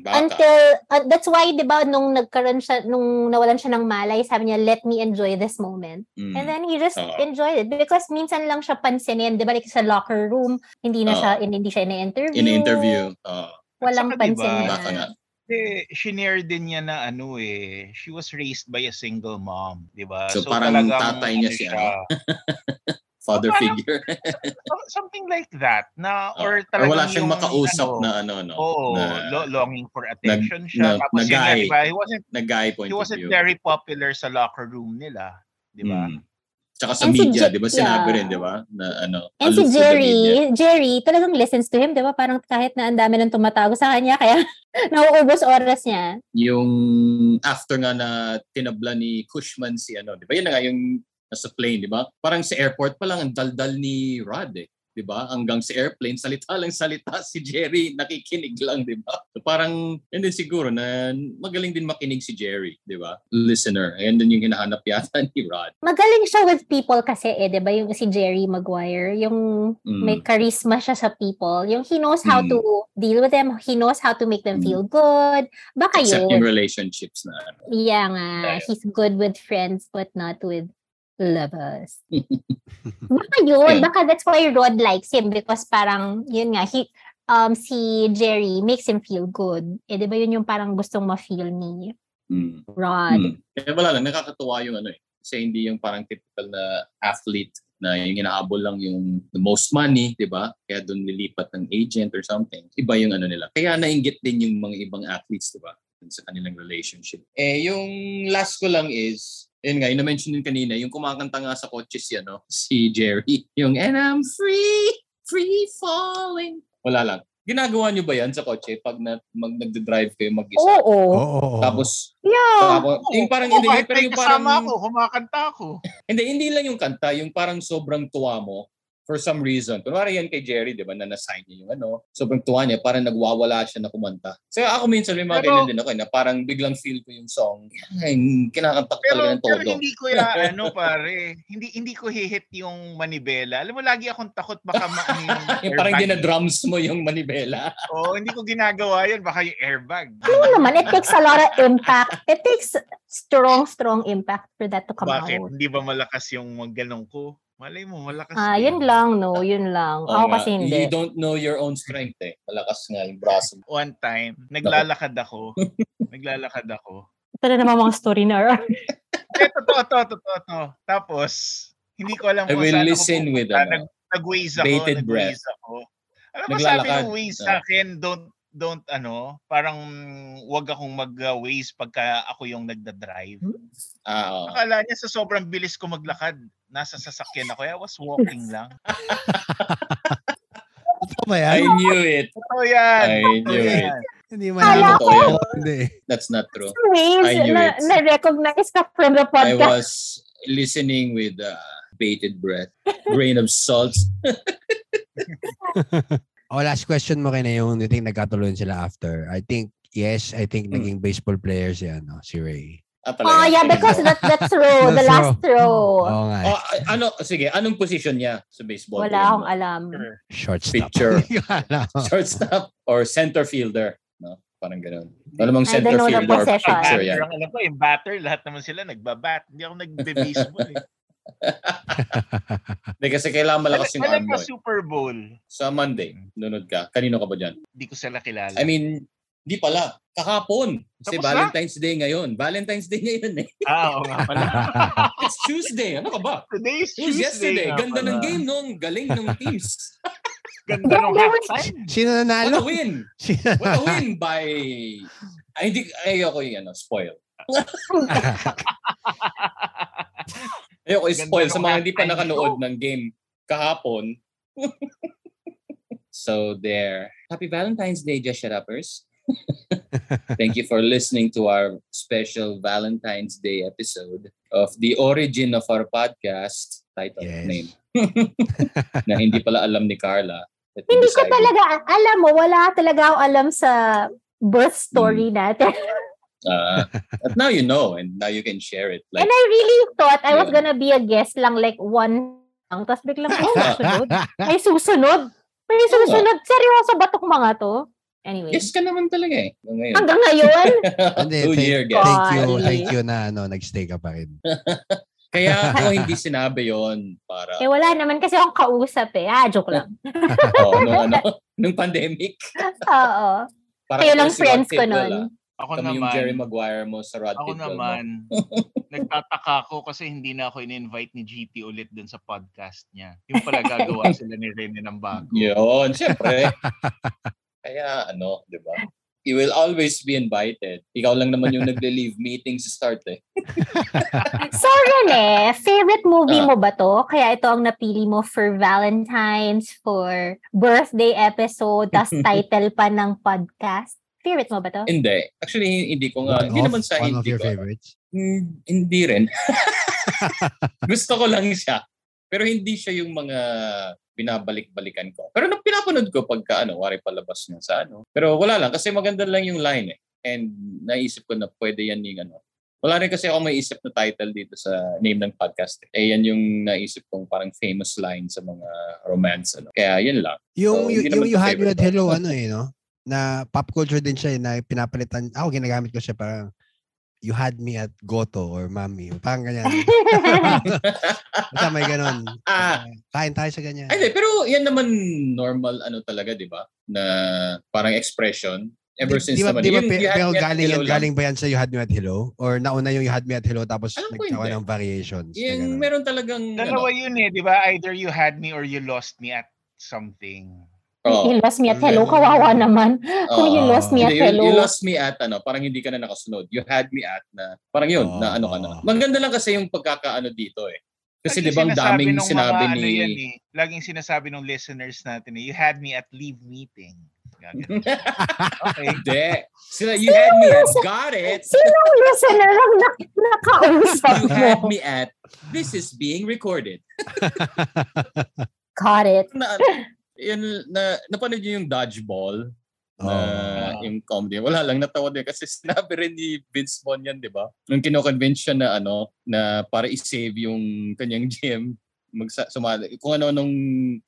Baka. Until, uh, that's why, di ba, nung nagkaroon siya, nung nawalan siya ng malay, sabi niya, let me enjoy this moment. Hmm. And then he just Oo. enjoyed it because minsan lang siya pansinin, di ba, like sa locker room, hindi na Oo. siya, hindi siya ina-interview. In interview. Oo. Or Walang Saka, diba, pansin Baka nga. na. Eh, shinare din niya na ano eh, she was raised by a single mom, di ba? So, parang talagang tatay niya ano si siya, Father Parang- figure. some- something like that na Oh. or Or talagang wala siyang yung, makausap ano, na ano, no? Oo, na lo- longing for attention siya. na- Tapos yun nga, nagay. di ba? He wasn't, nag-guy point he of wasn't view. very popular sa locker room nila. Di ba? Mm. Tsaka sa And si media, Je- di ba? Sinabi yeah. rin, di ba? Na ano, And si. Jerry, Jerry, talagang listens to him, di ba? Parang kahit na ang dami nang tumatago sa kanya, kaya nauubos oras niya. Yung after nga na tinabla ni Cushman si ano, di ba? Yun na nga yung nasa plane, di ba? Parang sa airport pa lang, ang daldal ni Rod eh. Di ba? Hanggang sa airplane, salita lang salita si Jerry, nakikinig lang, di ba? So parang, yun din siguro na magaling din makinig si Jerry, di ba? Listener. Ayan din yung hinahanap yata ni Rod. Magaling siya with people kasi eh, di ba? Yung si Jerry Maguire, yung Mm. may charisma siya sa people. Yung he knows how Mm. to deal with them. He knows how to make them Mm. feel good. Baka Except yung yun. relationships na ano. Yeah nga. Yeah. He's good with friends but not with lovers. Baka yun. Baka that's why Rod likes him because parang, yun nga, he, um, si Jerry makes him feel good. Eh, di ba yun yung parang gustong ma-feel ni Mm. Rod? Hmm. Kaya wala lang, nakakatuwa yung ano eh. Kasi hindi yung parang typical na athlete na yung inahabol lang yung the most money, di ba? Kaya doon lilipat ng agent or something. Iba yung ano nila. Kaya nainggit din yung mga ibang athletes, di ba? Sa kanilang relationship. Eh, yung last ko lang is, yun nga, yung na-mention din kanina, yung kumakanta nga sa kotse si, ano, si Jerry. Yung, and I'm free, free falling. Wala lang. Ginagawa niyo ba yan sa kotse pag na, mag, nagde-drive kayo mag-isa? Oo. Oo. oo, oo. Tapos, Yeah. tapos yung parang, hindi, pero yung kasama parang, ako, kumakanta ako. hindi, hindi lang yung kanta, yung parang sobrang tuwa mo for some reason. Kunwari yan kay Jerry, di ba, na nasign niya yung ano, sobrang tuwa niya, parang nagwawala siya na kumanta. So ako minsan may mga Pero- din ako, eh, na parang biglang feel ko yung song, ay, kinakanta ko Pero, talaga ng pero todo. hindi ko ya, ano pare, hindi hindi ko hihit yung manibela. Alam mo, lagi akong takot baka maano yung Yung parang airbag. dinadrums mo yung manibela. Oo, hindi ko ginagawa yun. Baka yung airbag. Ano mo naman, it takes a lot of impact. It takes strong, strong impact for that to come Bakit? out. Hindi ba malakas yung mga ganong ko? Malay mo, malakas. Ah, yun lang, no? Yun lang. Oo Ako nga, kasi hindi. You don't know your own strength eh. Malakas nga yung braso. One time, naglalakad ako. naglalakad ako. Ito na naman mga story na. Eh, totoo, totoo, totoo, totoo. Tapos, hindi ko alam I kung will saan listen ako with, ano, Nag, nag-waze ako, bated nag-waze ako. Alam mo, sabi ng waze sa akin, don't, don't, ano, parang wag akong mag-waze pagka ako yung nagda-drive. Ah, oo. Akala niya sa sobrang bilis ko maglakad, nasa sasakyan ako. I was walking lang. Totoo ba I yan? knew it. Totoo yan. I knew it. yan. Hindi man Kala yan. Hindi. That's not true. Ways I knew na, it. na-recognize ka from the I podcast. was listening with uh, bated breath, grain of salt. Oh, last question mo kina yung you think nagkatuloy sila after. I think, yes, I think Hmm. naging baseball player si, ano, si Ray. Ah, Oh, yeah, because that, that's row, the last row. Eh. Oh, a- ano, sige, anong position niya sa baseball? Wala game? akong alam. Shortstop. Pitcher. Alam. Shortstop or center fielder? No? Parang ganun. Alam mong I center fielder or pitcher yan. ang alam ko, yung batter, lahat naman sila nagbabat. Hindi ako nagbe-baseball. Eh. Hindi, kasi kailangan malakas yung Kailan arm mo. pa eh. Super Bowl? Sa Monday, nunod ka. Kanino ka ba dyan? Hindi ko sila kilala. I mean, di pala. Kahapon. Kasi Tapos na? Valentine's Day ngayon. Valentine's Day ngayon eh. ah, oo nga pala. It's Tuesday. Ano ka ba? Today is It was Tuesday. yesterday. nga Ganda ng pala. game nung galing ng teams. Ganda ng halftime. Sino What a nanalo? win! Sino What a win by... Ay, hindi, ayoko yung ano, spoil. Ayoko i-spoil Ganda sa nung mga hindi pa nakanood ng game kahapon. so there. Happy Valentine's Day, Just Shut Uppers. Thank you for listening to our special Valentine's Day episode of the origin of our podcast title Yes. name na hindi pala alam ni Carla. Hindi ko talaga, alam mo, wala talaga ako alam sa birth story Hmm. natin. Ah, but now you know and now you can share it. Like, And I really thought I was Yeah. gonna be a guest lang like one lang. Tapos biglang, oh, susunod. May susunod. May susunod. Seryoso ba tong mga to? Anyway. yes ka naman talaga eh. Ngayon. Hanggang ngayon, Hindi, Two thank- year guest. Thank you, thank you na ano, nagstay ka pa rin. Kaya ako hindi sinabi yon para eh wala naman kasi akong kausap eh. Ah, joke lang. oh, nung, ano, nung pandemic. Oo. Parang Kayo lang si friends ko ah. Ako Kami yung naman, Jerry Maguire mo sa Rod ako naman, nagtataka ako kasi hindi na ako in-invite ni GT ulit dun sa podcast niya. Yung pala gagawa sila ni Rene ng bago. Yun, syempre. Kaya ano, di ba? You will always be invited. Ikaw lang naman yung nagle-leave meeting sa start eh. So, Rene, favorite movie Ah. mo ba to? Kaya ito ang napili mo for Valentine's, for birthday episode, tas title pa ng podcast. Favorite mo ba to? Hindi. Actually, hindi ko nga. One Hindi of- naman sa one of hindi your ko. favorites. Hmm, hindi rin. Gusto ko lang siya. Pero hindi siya yung mga binabalik-balikan ko. Pero nung pinapanood ko pagka ano, wari palabas niya sa ano. Pero wala lang kasi maganda lang yung line eh. And naisip ko na pwede yan yung ano. Wala rin kasi ako may isip na title dito sa name ng podcast. Eh yan yung naisip kong parang famous line sa mga romance. Ano. Kaya yun lang. Yung, So, yung, hindi yung You Had Me Hello, ano eh, no? Na pop culture din siya eh, na pinapalitan. Ako, ginagamit ko siya parang You had me at Goto or Mami. Parang ganyan. Basta may ganun. Ah. Kain tayo sa ganyan. Ay, pero yan naman normal ano talaga, di ba? Na parang expression. Ever Di- since di ba, naman. Di ba, Yung You pero galing, yan, galing ba yan sa You Had Me at Hello? Or nauna yung You Had Me at Hello tapos Alam nagkaroon hindi. ng variations? Yung meron talagang Dalawa ano, yun eh, di ba? Either you had me or you lost me at something. Oh, You lost me at hello. Kawawa naman. Kung you lost me at you, hello. you lost me at ano, parang hindi ka na nakasunod. You had me at na, parang yun, na ano ka na. Oo. Maganda lang kasi yung pagkakaano dito eh. Kasi di ba ang daming nung sinabi mga ni... Ano yan, eh. Laging sinasabi ng listeners natin eh, you had me at leave meeting. Okay. Hindi. Sila, you had me at got it. Sinong listener ang nak- nakausap You had mo? me at this is being recorded. Got it. Na, yun, na, napanood niyo yung dodgeball? na Oo. yung comedy. Wala lang, natawa din kasi sinabi rin ni Vince Vaughn yan, di ba? Nung kino-convince siya na ano, na para i-save yung kanyang gym, magsa sumali. Kung ano nung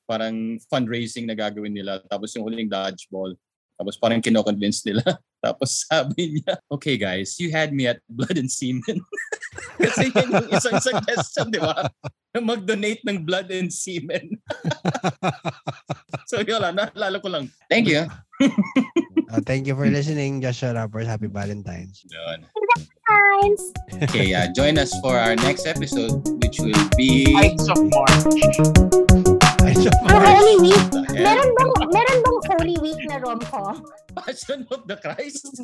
parang fundraising na gagawin nila, tapos yung huling dodgeball, tapos parang kino-convince nila. tapos sabi niya, okay guys, you had me at blood and semen. kasi yun yung isang suggestion, di ba? Na mag-donate ng blood and semen. so yun lang, naalala ko lang. Thank you. Uh, thank you for listening, Joshua Rappers. Happy Valentine's. Yun. Times. Okay, uh, join us for our next episode, which will be Heights of March. So, Ang Holy Week. Meron bang, meron bang Holy Week na rom-com? Passion of the Christ.